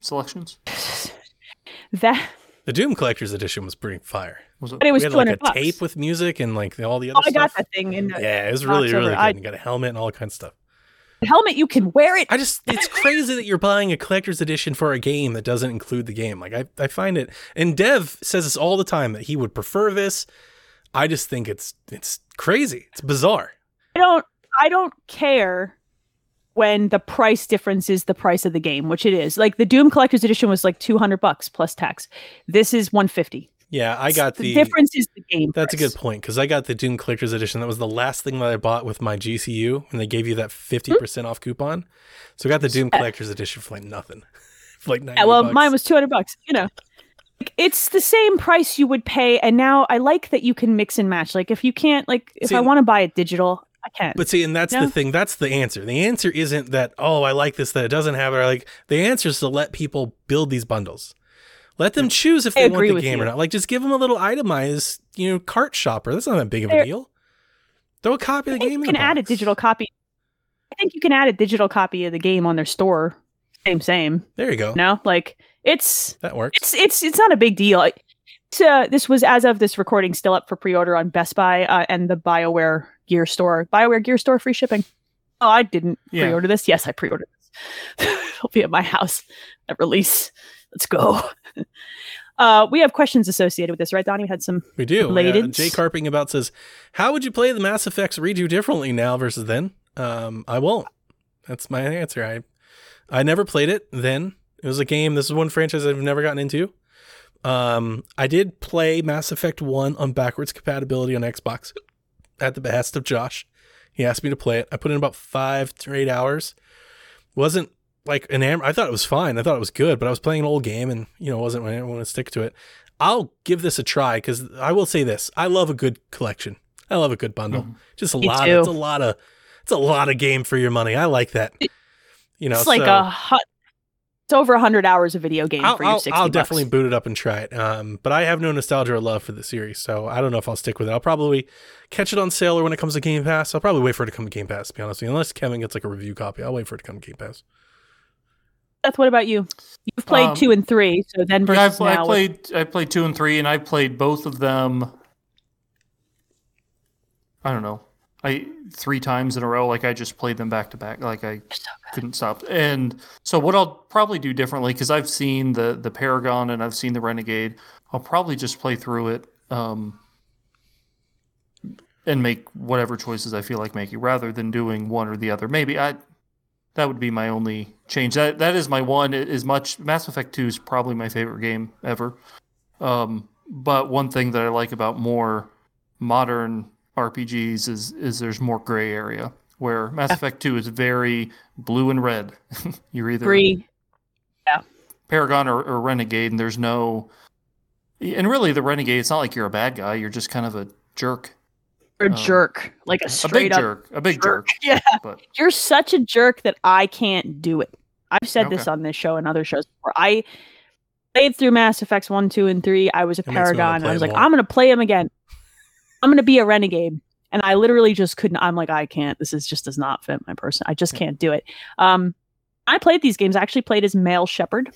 selections? That, the Doom Collector's Edition was pretty fire. Was it? but it was we had two like a bucks. tape with music and like all the oh, other I got stuff. that thing in Yeah, it was really, over. really good. I- you got a helmet and all kinds of stuff. The helmet. You can wear it. I just, it's crazy that you're buying a collector's edition for a game that doesn't include the game. Like, I, I find it, and Dev says this all the time that he would prefer this. I just think it's, it's crazy. It's bizarre. I don't I don't care when the price difference is the price of the game, which it is. Like the Doom Collector's Edition was like 200 bucks plus tax. This is 150. Yeah, I got the, difference is the game. That's a good point because I got the Doom Collector's Edition. That was the last thing that I bought with my GCU, and they gave you that fifty percent off coupon. So I got the Doom Collector's Edition for like nothing, for like ninety. Yeah, well, bucks. mine was 200 bucks, you know. It's the same price you would pay and now I like that you can mix and match. Like if you can't like if See, I want to buy it digital, I can't. But see, and that's the thing. That's the answer. The answer isn't that oh, I like this that it doesn't have it. Or like the answer is to let people build these bundles. Let them choose if they want the game or not. Like just give them a little itemized, you know, cart shopper. That's not that big of a deal. Throw a copy of the game. you can add a digital copy. I think you can add a digital copy of the game on their store. Same, same. There you go. No, like it's That works. it's it's it's not a big deal. Uh, this was as of this recording still up for pre-order on Best Buy uh, and the BioWare Gear Store. BioWare Gear Store free shipping. Oh, I didn't Yeah. pre-order this. Yes, I pre-ordered this. It'll be at my house at release. Let's go. Uh, we have questions associated with this, right, Donnie? We had some. We do. Related. Uh, Jay Carping about says, "How would you play the Mass Effects redo differently now versus then?" Um, I won't. That's my answer. I I never played it then. It was a game. This is one franchise I've never gotten into. Um, I did play Mass Effect One on backwards compatibility on Xbox at the behest of Josh. He asked me to play it. I put in about five to eight hours. Wasn't like an am- I thought it was fine. I thought it was good, but I was playing an old game and you know wasn't I didn't want to stick to it. I'll give this a try because I will say this: I love a good collection. I love a good bundle. Just a Me lot. too. It's a lot of. It's a lot of game for your money. I like that. You know, it's like so a hot. It's over hundred hours of video game I'll, for your I'll, sixty I'll definitely boot it up and try it. Um, but I have no nostalgia or love for the series, so I don't know if I'll stick with it. I'll probably catch it on sale or when it comes to Game Pass. I'll probably wait for it to come to Game Pass. To be honest with you, unless Kevin gets like a review copy, I'll wait for it to come to Game Pass. Seth, what about you? You've played Um, two and three, so then Yeah, versus I've, I played I played two and three, and I played both of them. I don't know, I three times in a row. Like I just played them back to back. Like I couldn't stop. And so what I'll probably do differently because I've seen the the Paragon and I've seen the Renegade. I'll probably just play through it. Um, and make whatever choices I feel like making, rather than doing one or the other. Maybe I that would be my only change. That that is my one. As much Mass Effect Two is probably my favorite game ever. Um, but one thing that I like about more modern RPGs is is there's more gray area. Where Mass Effect Two is very blue and red. You're either Agree. Paragon or, or Renegade, and there's no. And really, the Renegade, it's not like you're a bad guy. You're just kind of a jerk, You're a Um, jerk, like a a straight big up jerk, a big jerk. Yeah, But you're such a jerk that I can't do it. I've said this on this show and other shows before. I played through Mass Effects one, two, and three. I was a It makes me wanna Paragon, and I was like, all. I'm gonna play them again. I'm gonna be a renegade, and I literally just couldn't. I'm like, I can't. This is just does not fit my person. I just can't do it. Um, I played these games. I actually played as male Shepard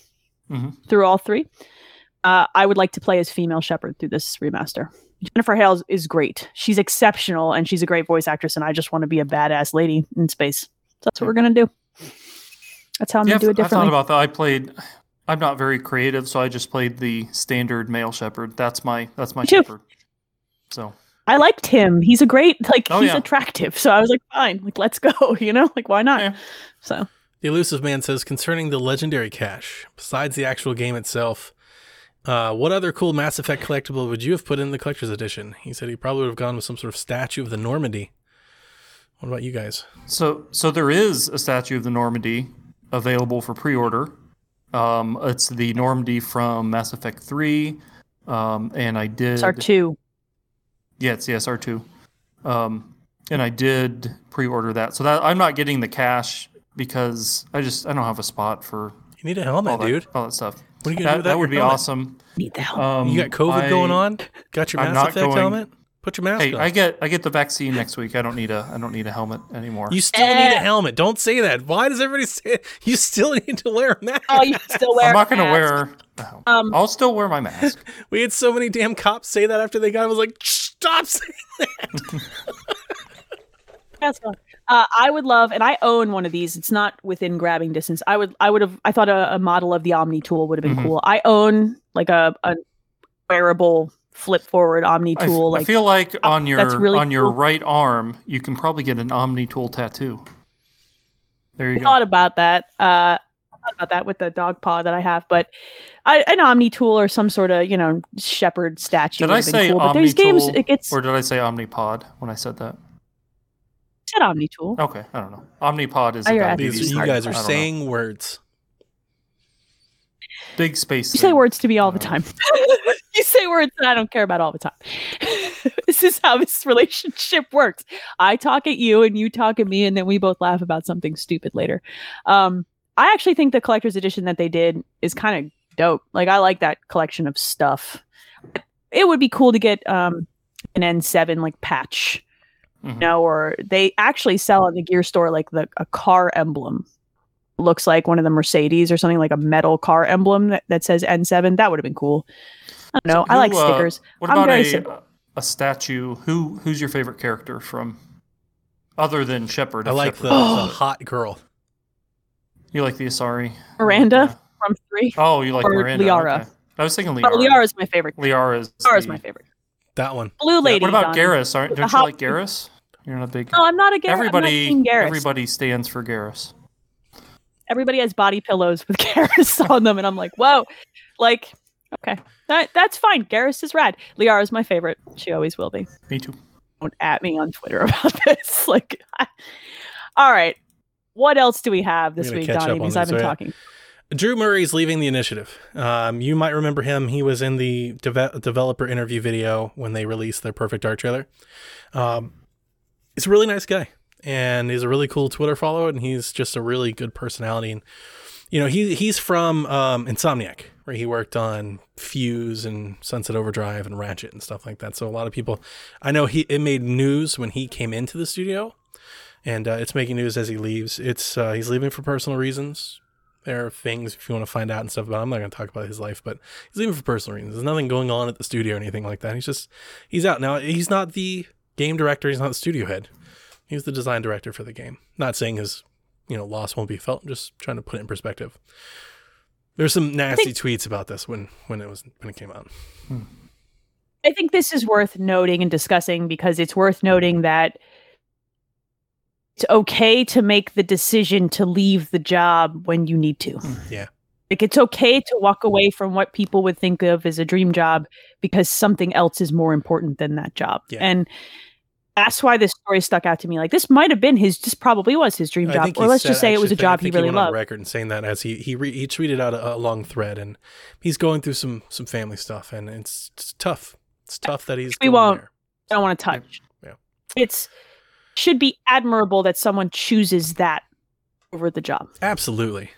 Mhm. through all three. Uh, I would like to play as female Shepard through this remaster. Jennifer Hale is great. She's exceptional and she's a great voice actress. And I just want to be a badass lady in space. So that's what we're gonna do. That's how I'm yeah, gonna do it I thought about that. I played. I'm not very creative, so I just played the standard male Shepard. That's my that's my Shepard. So I liked him. He's a great like Oh, he's yeah. attractive. So I was like, fine, like let's go. You know, like why not? Yeah. So The Illusive Man says concerning the legendary cache, besides the actual game itself, uh, what other cool Mass Effect collectible would you have put in the collector's edition? He said he probably would have gone with some sort of statue of the Normandy. What about you guys? so so there is a statue of the Normandy available for pre-order. Um, it's the Normandy from Mass Effect Three, um, and I did. it's SR two. Yeah, it's the SR two. Um, and I did pre-order that, so that I'm not getting the cash because I just I don't have a spot for You need a all helmet, that, dude. all that stuff. What are you gonna do with that that would be helmet? awesome. Need the help. Um, You got COVID I- going on? Got your I'm Mass Effect going- helmet? Put your mask Hey, on. I get I get the vaccine next week. I don't need a I don't need a helmet anymore. you still need a Eh. helmet. Don't say that. Why does everybody say it? You still need to wear a mask. Oh, you still wear. I'm not going to mask. wear. no. Um, I'll still wear my mask. We had so many damn cops say that after they got. it. I was like, stop saying that. That's fine. Uh, I would love, and I own one of these. It's not within grabbing distance. I would, I would have, I thought a, a model of the Omni tool would have been Mhm. cool. I own like a, a wearable flip forward Omni I f- tool. I, feel like on that's your really on your cool. right arm, you can probably get an Omni tool tattoo. There you I go. thought about that. Uh, I thought about that with the dog paw that I have, but I, an Omni tool or some sort of you know Shepard statue. Did would I say cool. But Omni there's games tool, it gets or did I say Omnipod when I said that? said Omni tool. Okay, I don't know. Omnipod is Oh, a you're These, you guys are I don't know. saying words. big space. You say words to me all the time. you say words that I don't care about all the time. this is how this relationship works. I talk at you and you talk at me, and then we both laugh about something stupid later. Um, I actually think the collector's edition that they did is kind of dope. Like I like that collection of stuff. It would be cool to get um, an N7 like patch, you Mhm. know, or they actually sell in the gear store like the a car emblem. Looks like one of the Mercedes or something like a metal car emblem that, that says N7. That would have been cool. I don't know. I Who, like uh, stickers. What I'm about a simple. a statue? Who who's your favorite character from? Other than Shepard. I if like the, the hot girl. You like the Asari? Miranda Yeah. From three. Oh, you like Or Miranda? Liara. okay. I was thinking Liara. But Liara is my favorite. Liara is. Liara is the- my favorite. That one. Blue Yeah, lady. What about Donnie. Garrus? Aren't, don't the you like Garrus? You're not a big. No, I'm not a Garrus. everybody, I'm not Team Garrus. everybody stands for Garrus. Everybody has body pillows with Garrus on them, and I'm like, whoa, like, okay, that that's fine. Garrus is rad. Liara is my favorite. She always will be. Me too. Don't at me on Twitter about this. Like, all right, what else do we have this week, Donnie? Because I've been yeah. talking. Drew Murray's leaving the initiative. Um, you might remember him. He was in the deve- developer interview video when they released their Perfect Dark trailer. Um, he's a really nice guy, and he's a really cool Twitter follow, and he's just a really good personality. And you know, he he's from um, Insomniac, where he worked on Fuse and Sunset Overdrive and Ratchet and stuff like that. So a lot of people, I know he it made news when he came into the studio, and uh, it's making news as he leaves. It's uh, he's leaving for personal reasons there are things if you want to find out and stuff about. I'm not going to talk about his life, but he's leaving for personal reasons. There's nothing going on at the studio or anything like that. He's just he's out now. He's not the game director. He's not the studio head. He's the design director for the game. Not saying his you know loss won't be felt. I'm just trying to put it in perspective. There's some nasty tweets about this when when it was when it came out. Hmm. I think this is worth noting and discussing because it's worth noting that it's okay to make the decision to leave the job when you need to. Yeah. Like it's okay to walk away from what people would think of as a dream job because something else is more important than that job. Yeah. And that's why this story stuck out to me. Like this might have been his, this probably was his dream job, or let's said- just say it was a job he think really loved. record and saying that as he he re, he tweeted out a, a long thread and he's going through some some family stuff and it's, it's tough. It's tough that he's. We going won't. there. I don't want to touch. Yeah. It's should be admirable that someone chooses that over the job. Absolutely.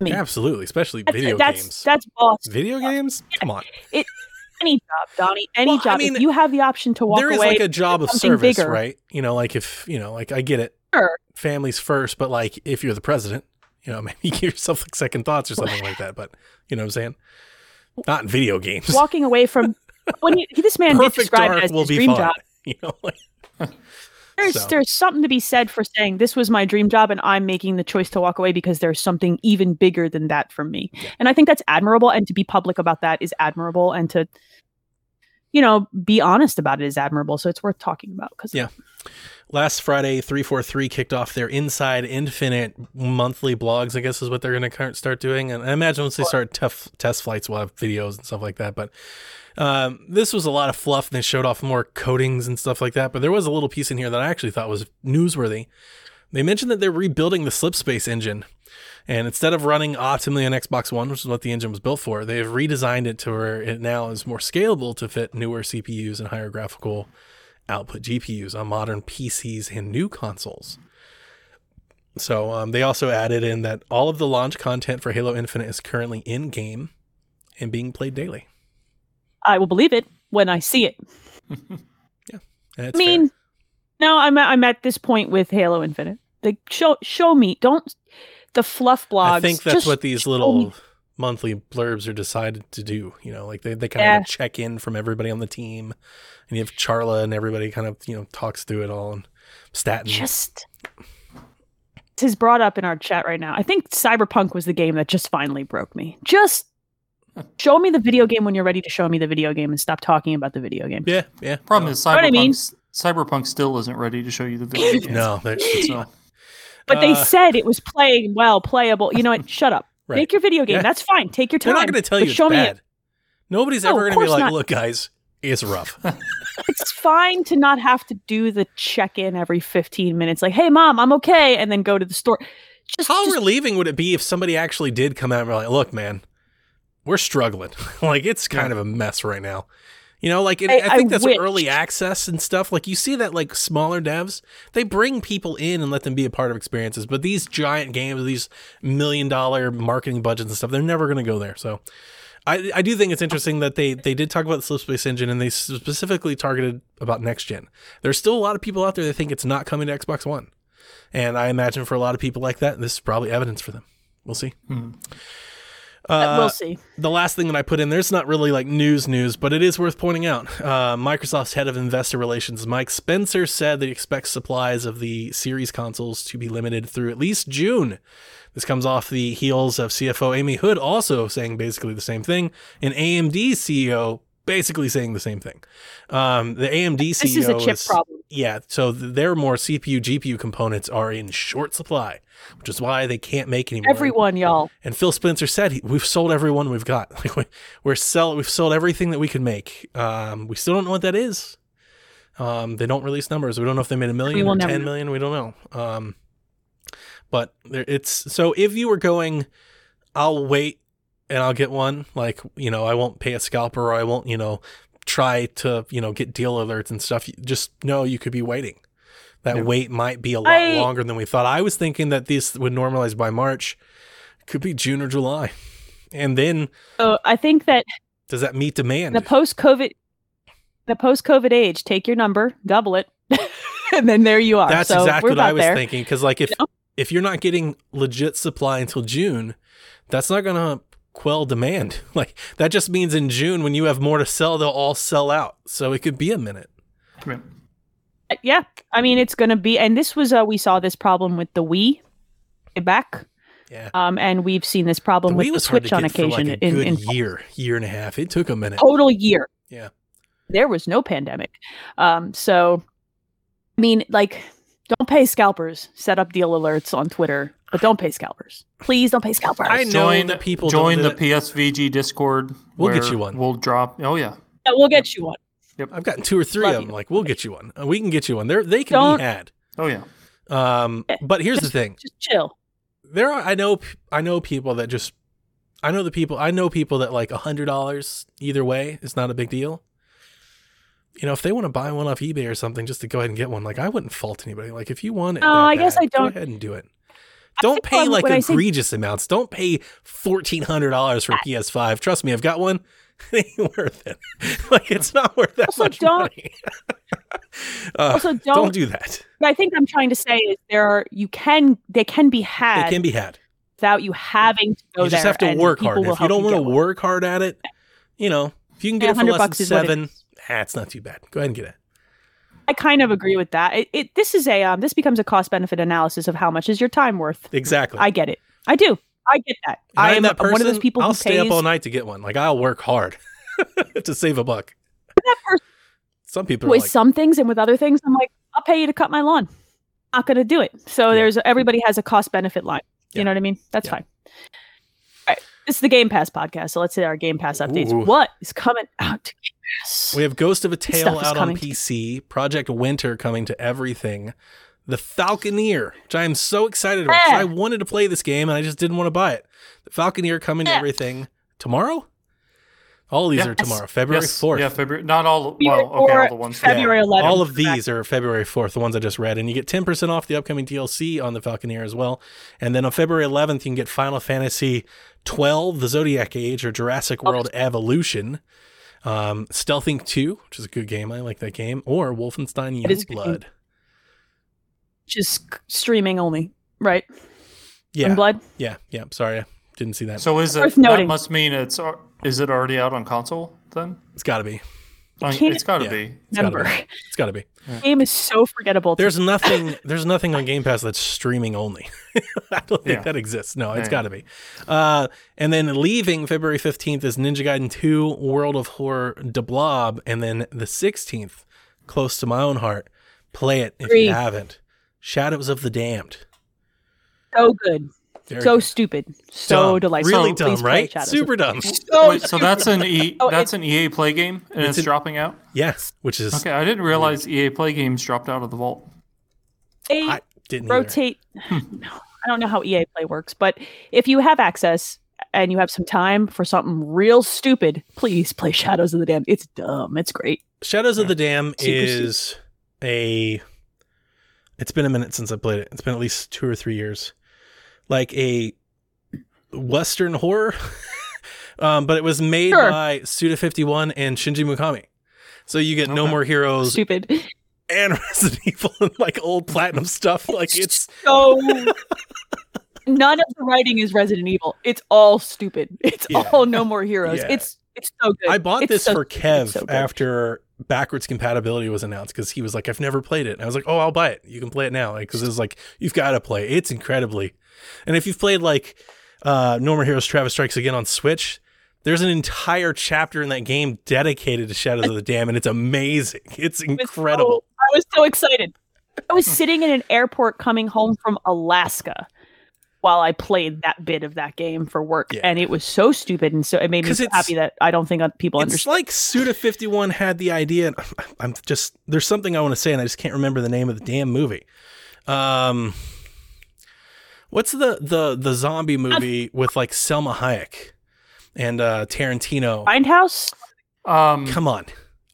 I mean, Absolutely, especially that's, video that's, games. That's boss. video games? Come on. Any job, Donnie. Any Well, I mean, if you have the option to walk away. there is like a job of service, bigger. right? You know, like if you know, like I get it, Sure. families first, but like if you're the president, you know, maybe you give yourself like second thoughts or something like that. But you know what I'm saying? Not in video games. walking away from when he, this man did Perfect describe as will his be dream job. You know, like There's So. there's something to be said for saying this was my dream job and I'm making the choice to walk away because there's something even bigger than that for me. And I think that's admirable and to be public about that is admirable and to you know be honest about it is admirable. So it's worth talking about cuz Yeah. Last Friday, 343 kicked off their Inside Infinite monthly blogs, I guess is what they're going to start doing. And I imagine once they start tough test flights, we'll have videos and stuff like that. But um, this was a lot of fluff and they showed off more coatings and stuff like that. But there was a little piece in here that I actually thought was newsworthy. They mentioned that they're rebuilding the Slipspace engine. And instead of running optimally on Xbox One, which is what the engine was built for, they've redesigned it to where it now is more scalable to fit newer CPUs and higher graphical output GPUs on modern PCs and new consoles. So um, they also added in that all of the launch content for Halo Infinite is currently in game and being played daily. I will believe it when I see it. That's I mean, no, I'm at, I'm at this point with Halo Infinite. Like show show me, don't the fluff blogs. I think that's what these little me. monthly blurbs are decided to do. You know, like they, they kind Yeah. of check in from everybody on the team, and you have Charla and everybody kind of you know talks through it all and Statin. just this is brought up in our chat right now. I think Cyberpunk was the game that just finally broke me. Just show me the video game when you're ready to show me the video game and stop talking about the video game. yeah, yeah. Problem no, is, what I mean? Cyberpunk still isn't ready to show you the video game. no, there's So, But they Uh, said it was playing well, playable. You know what? Shut up. Right. Make your video game. Yeah. That's fine. Take your time. they're not going to tell you it's show me it. Nobody's No, ever going to be like, not. "Look, guys, it's rough." It's fine to not have to do the check in every 15 minutes. Like, hey, mom, I'm okay. And then go to the store. Just, How just relieving would it be if somebody actually did come out and be like, "Look, man, we're struggling. like it's kind of a mess right now." You know, like it, I, I- think I that's wish. early access and stuff. Like you see that like smaller devs, they bring people in and let them be a part of experiences. But these giant games, these million dollar marketing budgets and stuff, they're never going to go there. So. I, I do think it's interesting that they, they did talk about the Slipspace engine and they specifically targeted about next gen. There's still a lot of people out there that think it's not coming to Xbox One. And I imagine for a lot of people like that, this is probably evidence for them. We'll see. Hmm. Uh, we'll see. the last thing that I put in there's not really like news news, but it is worth pointing out. Uh, Microsoft's head of investor relations, Mike Spencer, said that he expects supplies of the series consoles to be limited through at least June. This comes off the heels of CFO Amy Hood also saying basically the same thing, and AMD CEO basically saying the same thing. Um, the AMD CEO This is a chip problem. yeah, so their more CPU GPU components are in short supply, which is why they can't make any more. Everyone, y'all. And Phil Spencer said, he, "We've sold everyone we've got. Like we, we're sell, we've sold everything that we could make. Um, we still don't know what that is. Um, they don't release numbers. We don't know if they made a million or ten know. million. We don't know. Um, but there, it's so if you were going, I'll wait and I'll get one. Like you know, I won't pay a scalper or I won't you know try to you know get deal alerts and stuff. Just know you could be waiting. That Yeah. wait might be a lot I- longer than we thought. I was thinking that this would normalize by March. Could be June or July. And then So I think that does that meet demand? the post COVID, the post COVID age, take your number, double it, and then there you are. That's So exactly what I was there. thinking. Because like if You know? if you're not getting legit supply until June, that's not gonna quell demand. Like that just means in June when you have more to sell, they'll all sell out. So it could be a minute. right. Uh, Yeah, I mean it's going to be, and this was uh, we saw this problem with the Wii back, Yeah. um, and we've seen this problem The with Wii the was hard to Switch on get for occasion like a in, good in year, year and a half. It took a minute. total year. Yeah. there was no pandemic, um, so I mean, like, don't pay scalpers. Set up deal alerts on Twitter, but don't pay scalpers. Please don't pay scalpers. I know Join that people join the that. PSVG Discord. We'll get you one. We'll drop. Oh yeah. Yeah, we'll get you one. Yep. I've gotten two or three Love of them. you. Like we'll get you one. Uh, We can get you one. They're they can Don't- be had. Oh yeah. Um, but here's the thing. Just chill. there are I know I know people that just I know the people I know people that like a hundred dollars either way is not a big deal. You know, if they want to buy one off eBay or something just to go ahead and get one, like I wouldn't fault anybody. Like if you want it, No, that I guess bad, I don't- Go ahead and do it. Don't pay like I say- egregious amounts. Don't pay fourteen hundred dollars for a PS5. Trust me, I've got one. It ain't worth it. like it's not worth that Also, much don't- money. uh, Also, don't, don't. do that. what I think I'm trying to say is there are you can they can be had It can be had. without you having to go you just there, have to work hard. If you don't want to work hard at it, you know, if you can get it for less than is it seven, ah, it's not too bad. Go ahead and get it. I kind of agree with that. It, it this is a um this becomes a cost benefit analysis of how much is your time worth. Exactly. I get it. I do. I get that. And I I'm am that person, one of those people I'll who stay pays up all night to get one. Like I'll work hard to save a buck. that person Some people are with like, some things and with other things. I'm like, I'll pay you to cut my lawn. Not going to do it. So Yeah. there's everybody has a cost benefit line. You Yeah. know what I mean? That's Yeah. fine. All right. This is the Game Pass podcast. So let's say our Game Pass updates. Ooh. What is coming out to Game Pass? we have Ghost of a Tale out on. PC, Project Winter coming to everything, The Falconeer, which I am so excited about. Yeah. I wanted to play this game and I just didn't want to buy it. The Falconeer coming to everything tomorrow. All these Yeah. are tomorrow, February yes. fourth. Yeah, February. Not all. February Well, okay, all fourth, the ones. February Yeah. 11th. All of these are February 4th, the ones I just read. And you get 10% off the upcoming DLC on the Falconeer as well. And then on February 11th, you can get Final Fantasy 12, The Zodiac Age, or Jurassic World Evolution. Um, Stealthing 2, which is a good game. I like that game. Or Wolfenstein It is a. Youngblood. Just streaming only, right? Yeah. Blood. Yeah. Yeah. Sorry. I didn't see that. So is it Worth that must mean it's is it already out on console then? it's got to be. Can't- it's got to Yeah. be. It's got to Number. be. It's got to be. Game is so forgettable. to There's nothing. There's nothing on Game Pass that's streaming only. I don't think Yeah. that exists. No, it's got to be. Uh, and then leaving February 15th is Ninja Gaiden 2: World of Horror: De Blob, and then the 16th, close to my own heart. Play it if Agree. you haven't. Shadows of the Damned. so good, Very so good. stupid, so Dumb. delightful. Really Please dumb, right? Shadows Super dumb. So Wait, so that's an E Oh, that's an EA Play game and It's it's, an- dropping out. Yes, which is Okay, I didn't realize EA Play games dropped out of the vault. They I didn't either. rotate. Hmm. I don't know how EA Play works, but if you have access and you have some time for something real stupid, please play Shadows of the Damned. It's dumb. It's great. Shadows of the Damned Super is a. It's been a minute since I played it. It's been at least two or three years. Like a Western horror, um, but it was made Sure. by Suda Fifty One and Shinji Mikami. So you get No More Heroes Stupid. and Resident Evil and like old platinum stuff. Like it's so. None of the writing is Resident Evil. It's all stupid. It's Yeah. all No More Heroes. Yeah. It's it's so good. I bought It's this so for. Kev so after backwards compatibility was announced because he was like, "I've never played it." And I was like, "Oh, I'll buy it. You can play it now." Because it's like you've got to play. it. It's incredibly, and if you've played like uh, No More Heroes: Travis Strikes Again on Switch, there's an entire chapter in that game dedicated to Shadows of the Damned, and it's amazing. It's I was incredible. so- I was so excited. I was sitting in an airport coming home from Alaska while I played that bit of that game for work, Yeah. and it was so stupid, and so it made me so happy that I don't think people understand. It's understand. like Suda Fifty One had the idea. And I'm just there's something I want to say, and I just can't remember the name of the damn movie. Um, what's the the the zombie movie with like Salma Hayek and uh, Tarantino? Grindhouse. Um, Come on,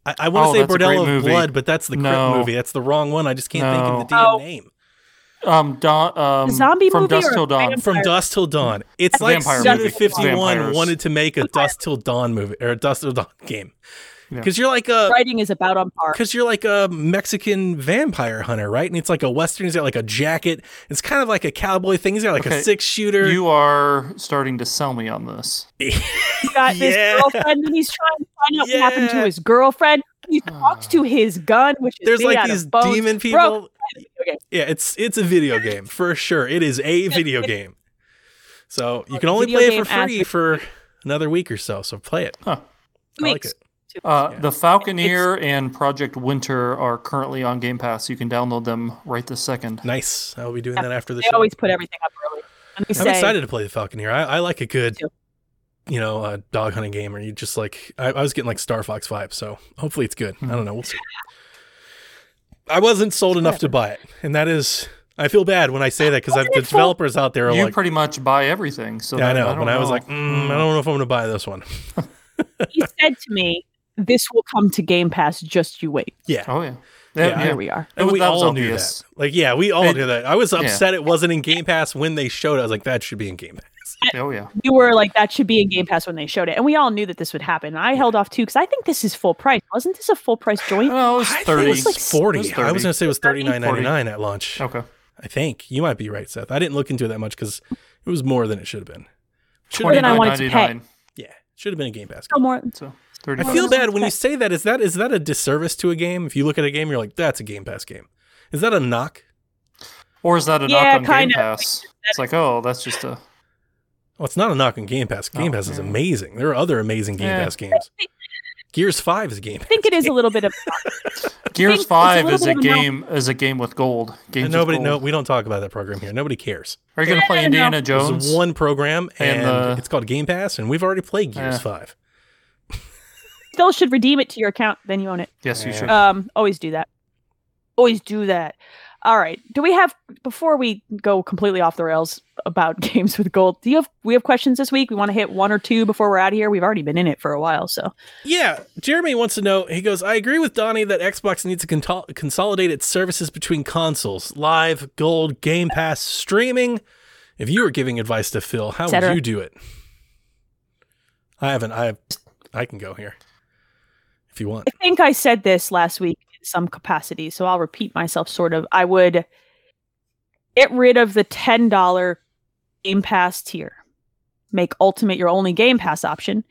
I, I want to Oh, say that's a great Bordello of movie. Blood, but that's the Crypt No. movie. That's the wrong one. I just can't think of the damn Oh. name. Um, Dawn, um, zombie from movie Dusk Till Dawn. vampire? From Dusk Till Dawn. It's A like vampire Suda movie. Fifty One Vampires. wanted to make a Dusk Till Dawn movie or a Dusk Till Dawn game Yeah. because you're like a writing is about on par. because you're like a Mexican vampire hunter, right? And it's like a western. He's got like a jacket. It's kind of like a cowboy thing. He's got like a six shooter. You are starting to sell me on this. He got this Yeah. girlfriend, and he's trying to find out what happened to his girlfriend. He talks to ah. his gun, which is There's made like out these of bones. demon people. Bro, okay. Yeah, it's it's a video game for sure. It is a video game. So you can only play it for free as- for another week or so. So play it. Huh. I like it. Uh, Yeah. The Falconeer and Project Winter are currently on Game Pass. You can download them right this second. Nice. I will be doing Yeah, that after the They show. always put everything up early. I'm say, excited to play the Falconeer. I, I like a good, you know, uh, dog hunting game Or you just like. I, I was getting like Star Fox vibes, so hopefully it's good. I don't know. We'll see. I wasn't sold enough to buy it, and that is. I feel bad when I say that because the sold- developers out there are You like, pretty much buy everything. So yeah, I know. don't But I was like, mm, I don't know if I'm going to buy this one. he said to me, "This will come to Game Pass. Just you wait." Yeah, Oh yeah, Yeah, yeah. Here we are. and That we was- that was all knew that. Like, yeah, we all It- knew that. I was yeah. upset it wasn't in Game Pass when they showed it. I was like, that should be in Game Pass. Oh yeah. You were like, "That should be in Game Pass" when they showed it, and we all knew that this would happen. And I held off too because I think this is full price. Wasn't this a full price joint? Oh, it was I think thirty. it was like forty. It was I was going to say it was thirty nine ninety nine at launch. okay. I think you might be right, Seth. I didn't look into it that much because it was more than it should have been. Should More have than I wanted to pay. yeah, should have been a Game Pass. No more. So thirty. I feel 30. bad when you say that. Is that is that a disservice to a game? If you look at a game, you're like, that's a Game Pass game. Is that a knock? Or is that a Yeah, knock on Game of. Pass? It's like, oh, that's just a. Well, it's not a knock on Game Pass. Game Oh, Pass is yeah. amazing. There are other amazing Game Yeah. Pass games. Gears Five is a game. I think it is a little bit of. Gears it's a Five is a of a knock. game is a game with gold. Games And with nobody, gold. no, we don't talk about that program here. Nobody cares. Are you gonna play Indiana no. Jones? There's one program, and, And, uh, it's called Game Pass, and we've already played Gears Yeah. Five. Still should redeem it to your account, then you own it. yes, you should. Um, always do that. Always do that. All right. Do we have before we go completely off the rails about games with gold? Do you have we have questions this week? We want to hit one or two before we're out of here. We've already been in it for a while, so Yeah, Jeremy wants to know. He goes, I agree with Donnie that Xbox needs to con- consolidate its services between consoles, live, gold, Game Pass, streaming. If you were giving advice to Phil, how would you do it? I haven't. I have. I can go here. If you want. I think I said this last week in some capacity, so I'll repeat myself sort of. I would get rid of the $10 Game Pass tier. Make Ultimate your only Game Pass option.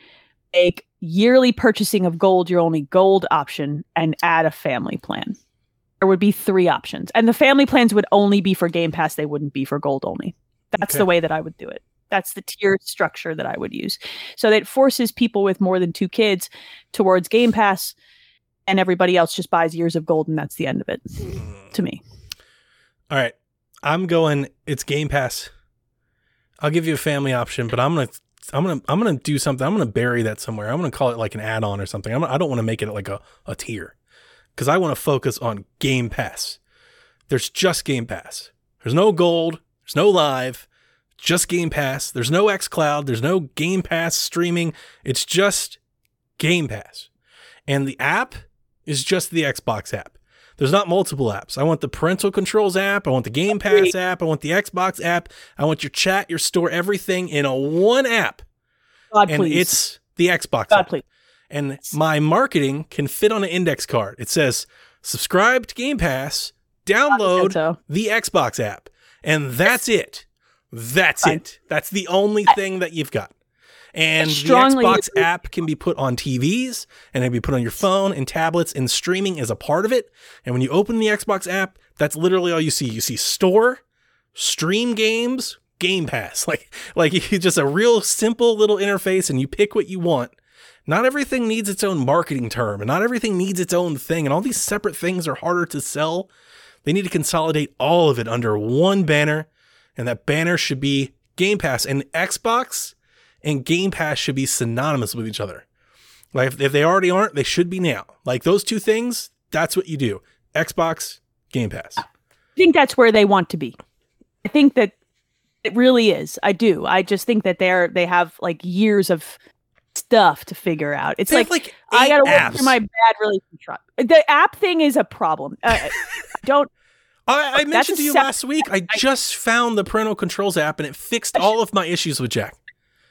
Make yearly purchasing of gold your only gold option and add a family plan. There would be three options. And the family plans would only be for Game Pass, they wouldn't be for gold only. That's Okay. the way that I would do it. That's the tier structure that I would use. So that forces people with more than two kids towards Game Pass and everybody else just buys years of gold and that's the end of it to me. All right. I'm going it's Game Pass. I'll give you a family option, but I'm going to I'm to I'm to do something. I'm to bury that somewhere. I'm to call it like an add-on or something. I'm, I don't want to make it like a, a tier cuz I want to focus on Game Pass. There's just Game Pass. There's no gold, there's no live, just Game Pass. There's no xCloud, there's no Game Pass streaming. It's just Game Pass. And the app is just the Xbox app. There's not multiple apps. I want the parental controls app. I want the Game Pass app. I want the Xbox app. I want your chat, your store, everything in a one app. God and please. it's the Xbox God app. please. And my marketing can fit on an index card. It says subscribe to Game Pass, download so. the Xbox app. And that's it. That's Fine. it. That's the only thing that you've got. And the Xbox app can be put on TVs and it can be put on your phone and tablets, and streaming is a part of it. And when you open the Xbox app, that's literally all you see. You see store, stream games, Game Pass. Like, like just a real simple little interface, and you pick what you want. Not everything needs its own marketing term, and not everything needs its own thing, and all these separate things are harder to sell. They need to consolidate all of it under one banner, and that banner should be Game Pass. And Xbox and Game Pass should be synonymous with each other. Like if, if they already aren't, they should be now. Like those two things, that's what you do. Xbox, Game Pass. I think that's where they want to be. I think that it really is. I do. I just think that they're they have like years of stuff to figure out. It's They like, like I gotta work through my bad relationship. The app thing is a problem. Uh, don't. I, I mentioned to you last week. I just found the parental controls app and it fixed all of my issues with Jack.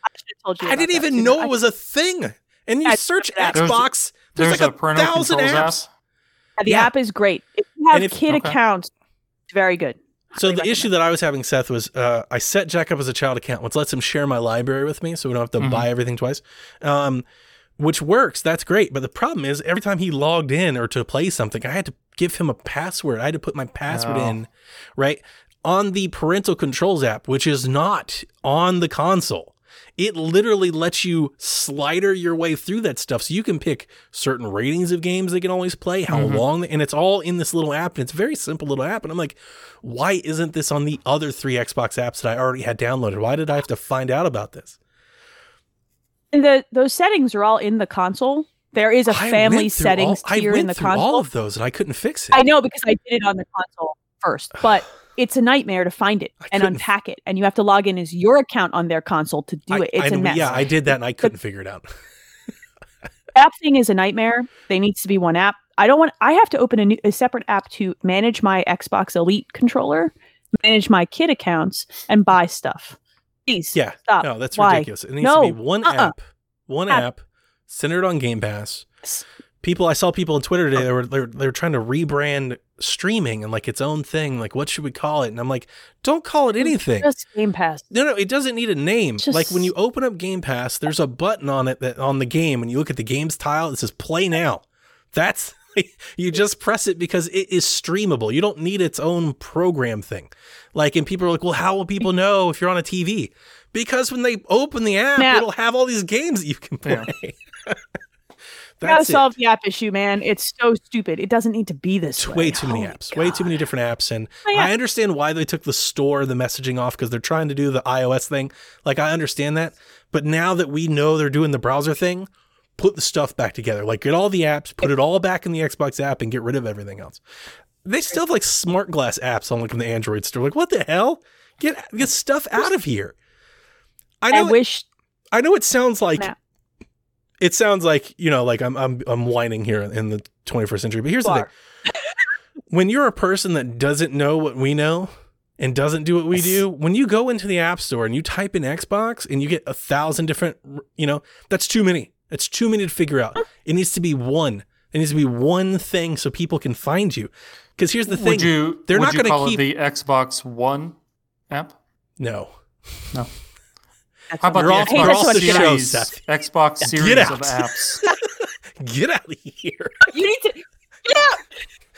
I should have told you. I didn't even too. know it was a thing. And you I- search There's- Xbox, there's, There's, like a a, thousand controls apps. app. the yeah. app is great. If you have And if- kid okay. accounts, it's very good. So Highly the issue that I was having, Seth, was uh, I set Jack up as a child account, which lets him share my library with me, so we don't have to Mhm. buy everything twice. Um, which works. That's great. But the problem is, every time he logged in or to play something, I had to give him a password. I had to put my password Oh. in, right on the parental controls app, which is not on the console. It literally lets you slider your way through that stuff, so you can pick certain ratings of games they can always play, how Mhm. long, and it's all in this little app. And it's a very simple little app. And I'm like, why isn't this on the other three Xbox apps that I already had downloaded? Why did I have to find out about this? And the those settings are all in the console. There is a family settings all, tier in the console. all of those and I couldn't fix it. I know because I did it on the console first, but it's a nightmare to find it I and unpack it, and you have to log in as your account on their console to do I- it. It's I a mess. Yeah, I did that and I couldn't figure it out. app thing is a nightmare. There needs to be one app. I don't want. I have to open a new, a separate app to manage my Xbox Elite controller, manage my kid accounts, and buy stuff. Please, Yeah, stop. no, that's Why? ridiculous. It needs No, to be one uh-uh. app, one App. app centered on Game Pass. People, I saw people on Twitter today. Uh-huh. They were they were, they were trying to rebrand streaming and like its own thing. Like, what should we call it? And I'm like, don't call it anything. Just Game Pass. No, no, it doesn't need a name. Just- Like when you open up Game Pass, there's a button on it that on the game, and you look at the game's tile, it says "Play Now." That's you just press it because it is streamable. You don't need its own program thing. Like, and people are like, "Well, how will people know if you're on a TV?" Because when they open the app, Now- it'll have all these games that you can play. Yeah. You gotta That's it. solve the app issue, man. It's so stupid. It doesn't need to be this It's way. way too many Holy apps, way too many different apps. And Oh, yeah. I understand why they took the store, the messaging off because they're trying to do the iOS thing. Like, I understand that. But now that we know they're doing the browser thing, put the stuff back together. Like, get all the apps, put it all back in the Xbox app, and get rid of everything else. They still have like smart glass apps on like in the Android store. Like, what the hell? Get get stuff out of here. I I know. it- wish. I know it sounds like it sounds like you know, like I'm I'm I'm whining here in the 21st century. But here's the thing: when you're a person that doesn't know what we know and doesn't do what we do, when you go into the app store and you type in Xbox and you get a thousand different, you know, that's too many. It's too many to figure out. It needs to be one. It needs to be one thing so people can find you. Because here's the thing: would you? they're would not gonna keep- it the Xbox One app. no, No. That's How about You're the off- Xbox you're off the Series? show, Seth. Xbox Get Series out. of apps. get out of here. You need to get out.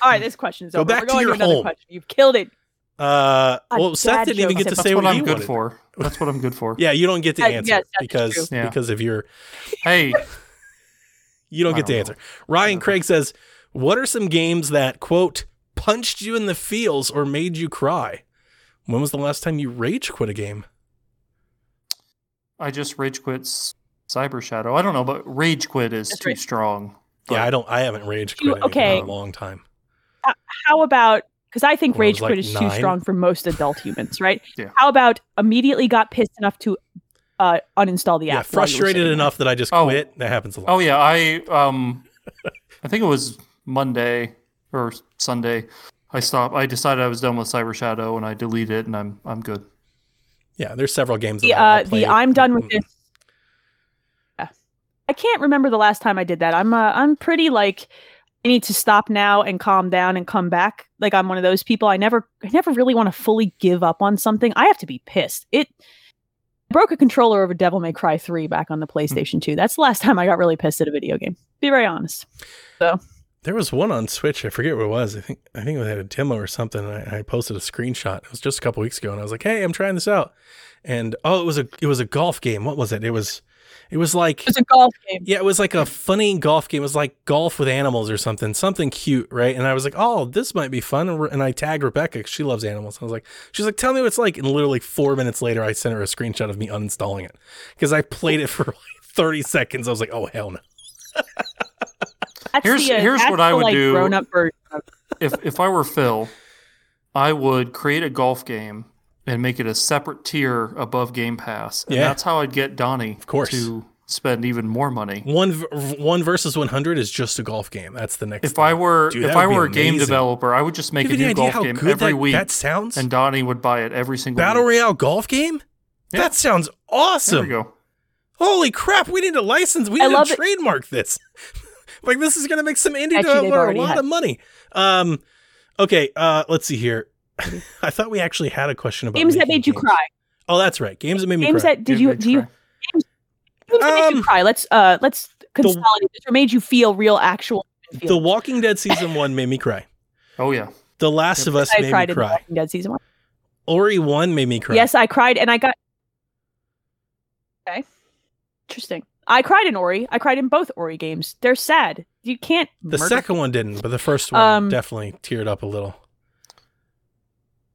All right, this question is Go over. back We're to going your to another home. question. You've killed it. Uh, well, Seth didn't even get to That's say what what I'm he good wanted. for. That's what I'm good for. Yeah, you don't get to Uh, answer yes, because true. Yeah. because of your Hey, you don't I get to don't answer. know. Ryan Craig says, "What are some games that quote punched you in the feels or made you cry? When was the last time you rage quit a game? I just rage quit Cyber Shadow. I don't know, but rage quit is That's too right. strong. yeah, I don't. I haven't rage quit anything okay. in a long time. How about because I think When I was rage like quit is too strong for most adult humans, right? Yeah. How about immediately got pissed enough to uh, uninstall the app? while you were frustrated enough that I just Oh. quit. That happens a lot. Oh yeah, I um, I think it was Monday or Sunday. I stopped. I decided I was done with Cyber Shadow, and I deleted it, and I'm I'm good. Yeah, there's several games. The, I'll uh, play. the I'm done with this. Yeah. I can't remember the last time I did that. I'm uh, I'm pretty like I need to stop now and calm down and come back. Like I'm one of those people. I never I never really want to fully give up on something. I have to be pissed. It I broke a controller over Devil May Cry 3 back on the hmm. PlayStation 2. That's the last time I got really pissed at a video game. Be very honest. So there was one on Switch. I forget what it was. I think I think it had a demo or something. I, I posted a screenshot. It was just a couple weeks ago, and I was like, "Hey, I'm trying this out." And oh, it was a it was a golf game. What was it? It was it was like It's a golf game. yeah, it was like a funny golf game. It was like golf with animals or something, something cute, right? And I was like, "Oh, this might be fun." And, I tagged Rebecca. 'cause She loves animals. I was like, "She's like, tell me what it's like." And literally four minutes later, I sent her a screenshot of me uninstalling it because I played it for like 30 seconds. I was like, "Oh hell no!" That's Here's- the, uh, here's that's what I would like, do. Grown up version. if if I were Phil, I would create a golf game and make it a separate tier above Game Pass, and Yeah. that's how I'd get Donnie Of course. to spend even more money. One one versus 100 is just a golf game. That's the next. If thing. I were Dude, if I were a game amazing. developer, I would just make a new golf game every that, week, that sounds? and Donnie would buy it every single Battle week. Royale golf game? Yeah. That sounds awesome. There awesome. we go. Holy crap, we need a license. We need to love it. trademark this. like this is going to make some indie Actually, developer a lot had- of money. Um okay, uh let's see here. I thought we actually had a question about games that making made you games. cry. Oh, that's right. Games that made me Games cry. that did Games you made do you cry. games that made Um, you cry? Let's uh let's consolidate this or made you feel real actual the. Walking Dead season 1 made me cry. Oh yeah. The Last of Us I made cried me in The cry. Walking Dead season one. Ori 1 made me cry. Yes, I cried and I got Okay. Interesting. I cried in Ori. I cried in both Ori games. They're sad. You can't The murder second one didn't, but the first one Um, definitely teared up a little.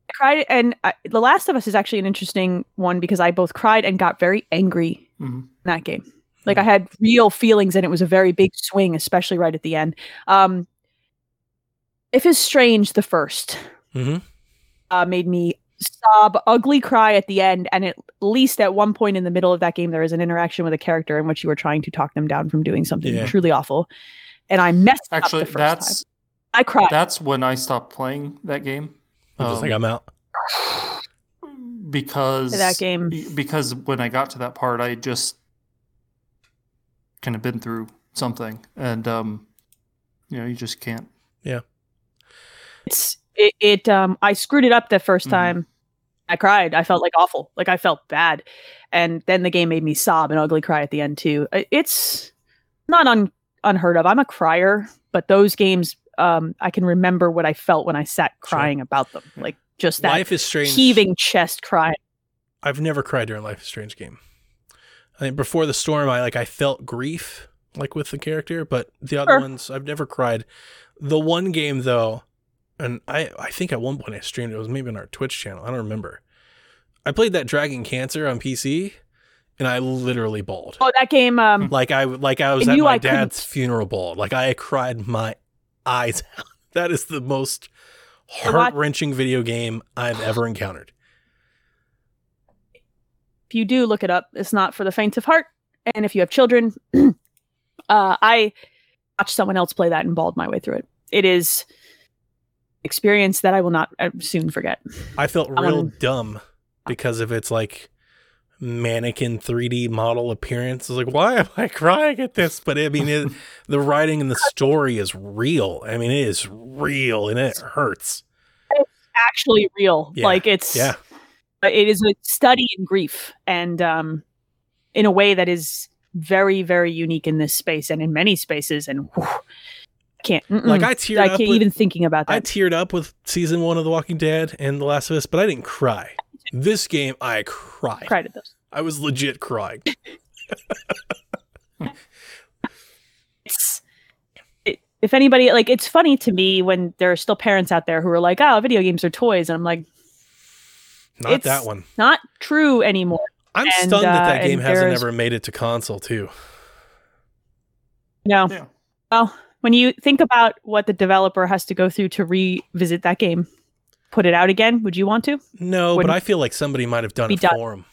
I cried and I, The Last of Us is actually an interesting one because I both cried and got very angry Mhm. in that game. Like I had real feelings and it was a very big swing, especially right at the end. Um Life is Strange the first Mhm. uh, made me sob, ugly cry at the end, and at least at one point in the middle of that game, there is an interaction with a character in which you were trying to talk them down from doing something Yeah. truly awful, and I messed Actually, up the first that's time. I cried. that's when I stopped playing that game. I'm just Um, like I'm out. because that game. because when I got to that part, I just kind of been through something, and um, you know, you just can't. Yeah. It's it, it um I screwed it up the 1st Mhm. time. I cried. I felt like awful. Like I felt bad. And then the game made me sob an ugly cry at the end too. It's not un, unheard of. I'm a crier, but those games um I can remember what I felt when I sat Sure. crying about them. Like just that Life is Strange. heaving chest cry. I've never cried during Life is Strange game. I think before the storm, I like I felt grief like with the character, but the other Sure. ones I've never cried. The one game though, and I I think at one point I streamed it, was maybe on our Twitch channel. I don't remember. I played that Dragon Cancer on PC, and I literally bawled. Oh, that game um Like I like I was at my I couldn't- dad's funeral ball. Like I cried my eyes out. That is the most heart wrenching video game I've ever encountered. if you do look it up, it's not for the faint of heart. And if you have children, uh, I watched someone else play that and bawled my way through it. It is experience that I will not uh, soon forget. I felt real Um, dumb because of its like mannequin 3D model appearance. I was like, why am I crying at this? But I mean, it, the writing and the story is real. I mean, it is real and it hurts. It's actually, real. Yeah. Like it's Yeah. it is a study in grief and um in a way that is very very unique in this space and in many spaces and whew, I can't mm-mm. Like I teared I can't with, even thinking about that. I teared up with season one of The Walking Dead and The Last of Us, but I didn't cry. This game, I cried. cried at those. I was legit crying. It's it, if anybody like it's funny to me when there are still parents out there who are like, "Oh, video games are toys," and I'm like, Not It's- that one. not true anymore. I'm and, stunned that uh, that game hasn't ever made it to console too. No. Yeah. Well, when you think about what the developer has to go through to revisit that game, put it out again, would you want to? No, but Wouldn't I feel like somebody might have done it done. for him.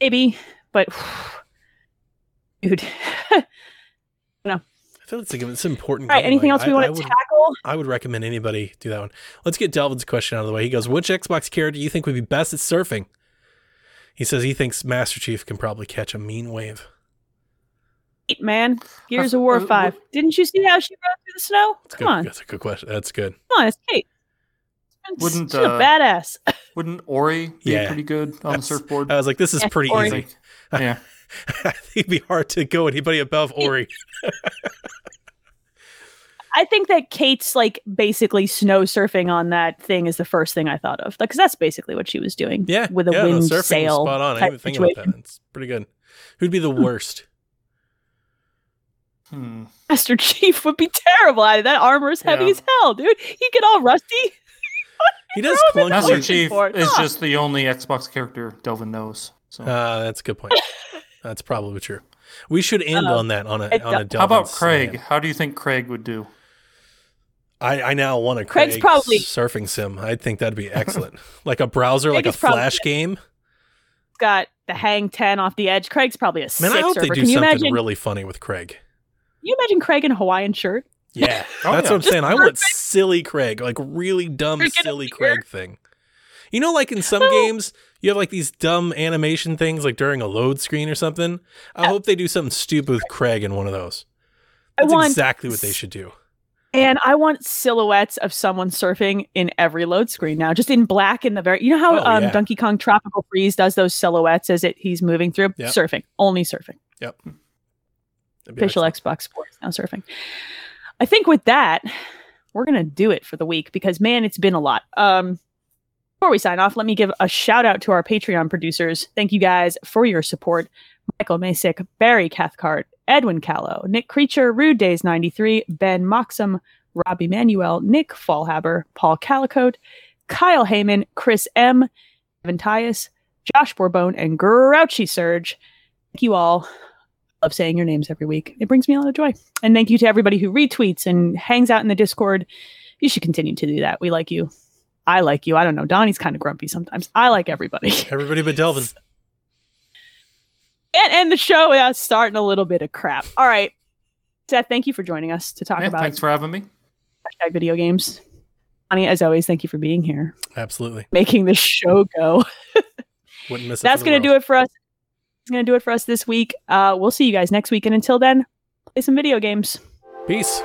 Maybe, but dude. No. I feel it's like it's an important. All right. game. Anything Like, else we I- want I to would- tackle? I would recommend anybody do that one. Let's get Delvin's question out of the way. He goes, "Which Xbox character do you think would be best at surfing?" He says he thinks Master Chief can probably catch a mean wave. Eight, man. Gears Uh, of War uh, Five. Didn't you see how she rode through the snow? That's Come good. on, That's a good question. That's good. come on, it's Kait. Wouldn't, She's a uh, badass? Wouldn't Ori be Yeah. pretty good on the surfboard? I was like, this is Yeah, pretty Ori. easy. Yeah. I think it'd be hard to go anybody above Ori. I think that Kait's like basically snow surfing on that thing is the first thing I thought of, because that's basically what she was doing. Yeah, with a yeah, wind surfing sail spot on. I type didn't even think about that. It's pretty good. Who'd be the worst? Hmm. Master Chief would be terrible at it. That armor is heavy Yeah. as hell, dude. He get all rusty. He does Throw clunky. Master Chief for it. is just the only Xbox character Delvin knows. So Uh, that's a good point. That's probably true. We should end Uh, on that on a it on a. do- how about Craig? slam. How do you think Craig would do? I, I now want a Craig Craig's probably- surfing sim. I think that'd be excellent. like a browser, Craig like a is probably- flash game. Got the hang ten off the edge. Craig's probably a Man, six I hope they surfer. do Can you something imagine? really funny with Craig. Can you imagine Craig in a Hawaiian shirt? Yeah, Oh, that's yeah. what I'm Just saying. I want silly Craig, like really dumb, silly. Craig thing. You know, like in some No. games, you have like these dumb animation things, like during a load screen or something. I hope they do something stupid with Craig in one of those. I That's want exactly what they should do. And I want silhouettes of someone surfing in every load screen now, just in black in the very. You know how Oh, um, yeah. Donkey Kong Tropical Freeze does those silhouettes as it he's moving through? Yep. Surfing, only surfing. Yep. Official excellent. Xbox Sports now surfing. I think with that, we're gonna do it for the week because man, it's been a lot. Um, before we sign off, let me give a shout out to our Patreon producers. Thank you guys for your support. Michael Masick, Barry Cathcart, Edwin Callow, Nick Creature, Rude Days 93, Ben Moxham, Rob Emanuel, Nick Fallhaber, Paul Calicote, Kyle Heyman, Chris M, Evan Tyus, Josh Bourbon, and Grouchy Surge. Thank you all. Love saying your names every week. It brings me a lot of joy. And thank you to everybody who retweets and hangs out in the Discord. You should continue to do that. We like you. I like you. I don't know. Donnie's kind of grumpy sometimes. I like everybody. Everybody but Delvin. and, and the show is starting a little bit of crap. All right. Seth, thank you for joining us to talk Yeah, about thanks for having me. hashtag video games. Donnie, as always, thank you for being here, Absolutely. making the show go. Wouldn't miss it. That's going to do it for us. Going to do it for us this week. Uh, we'll see you guys next week. And until then, play some video games. Peace.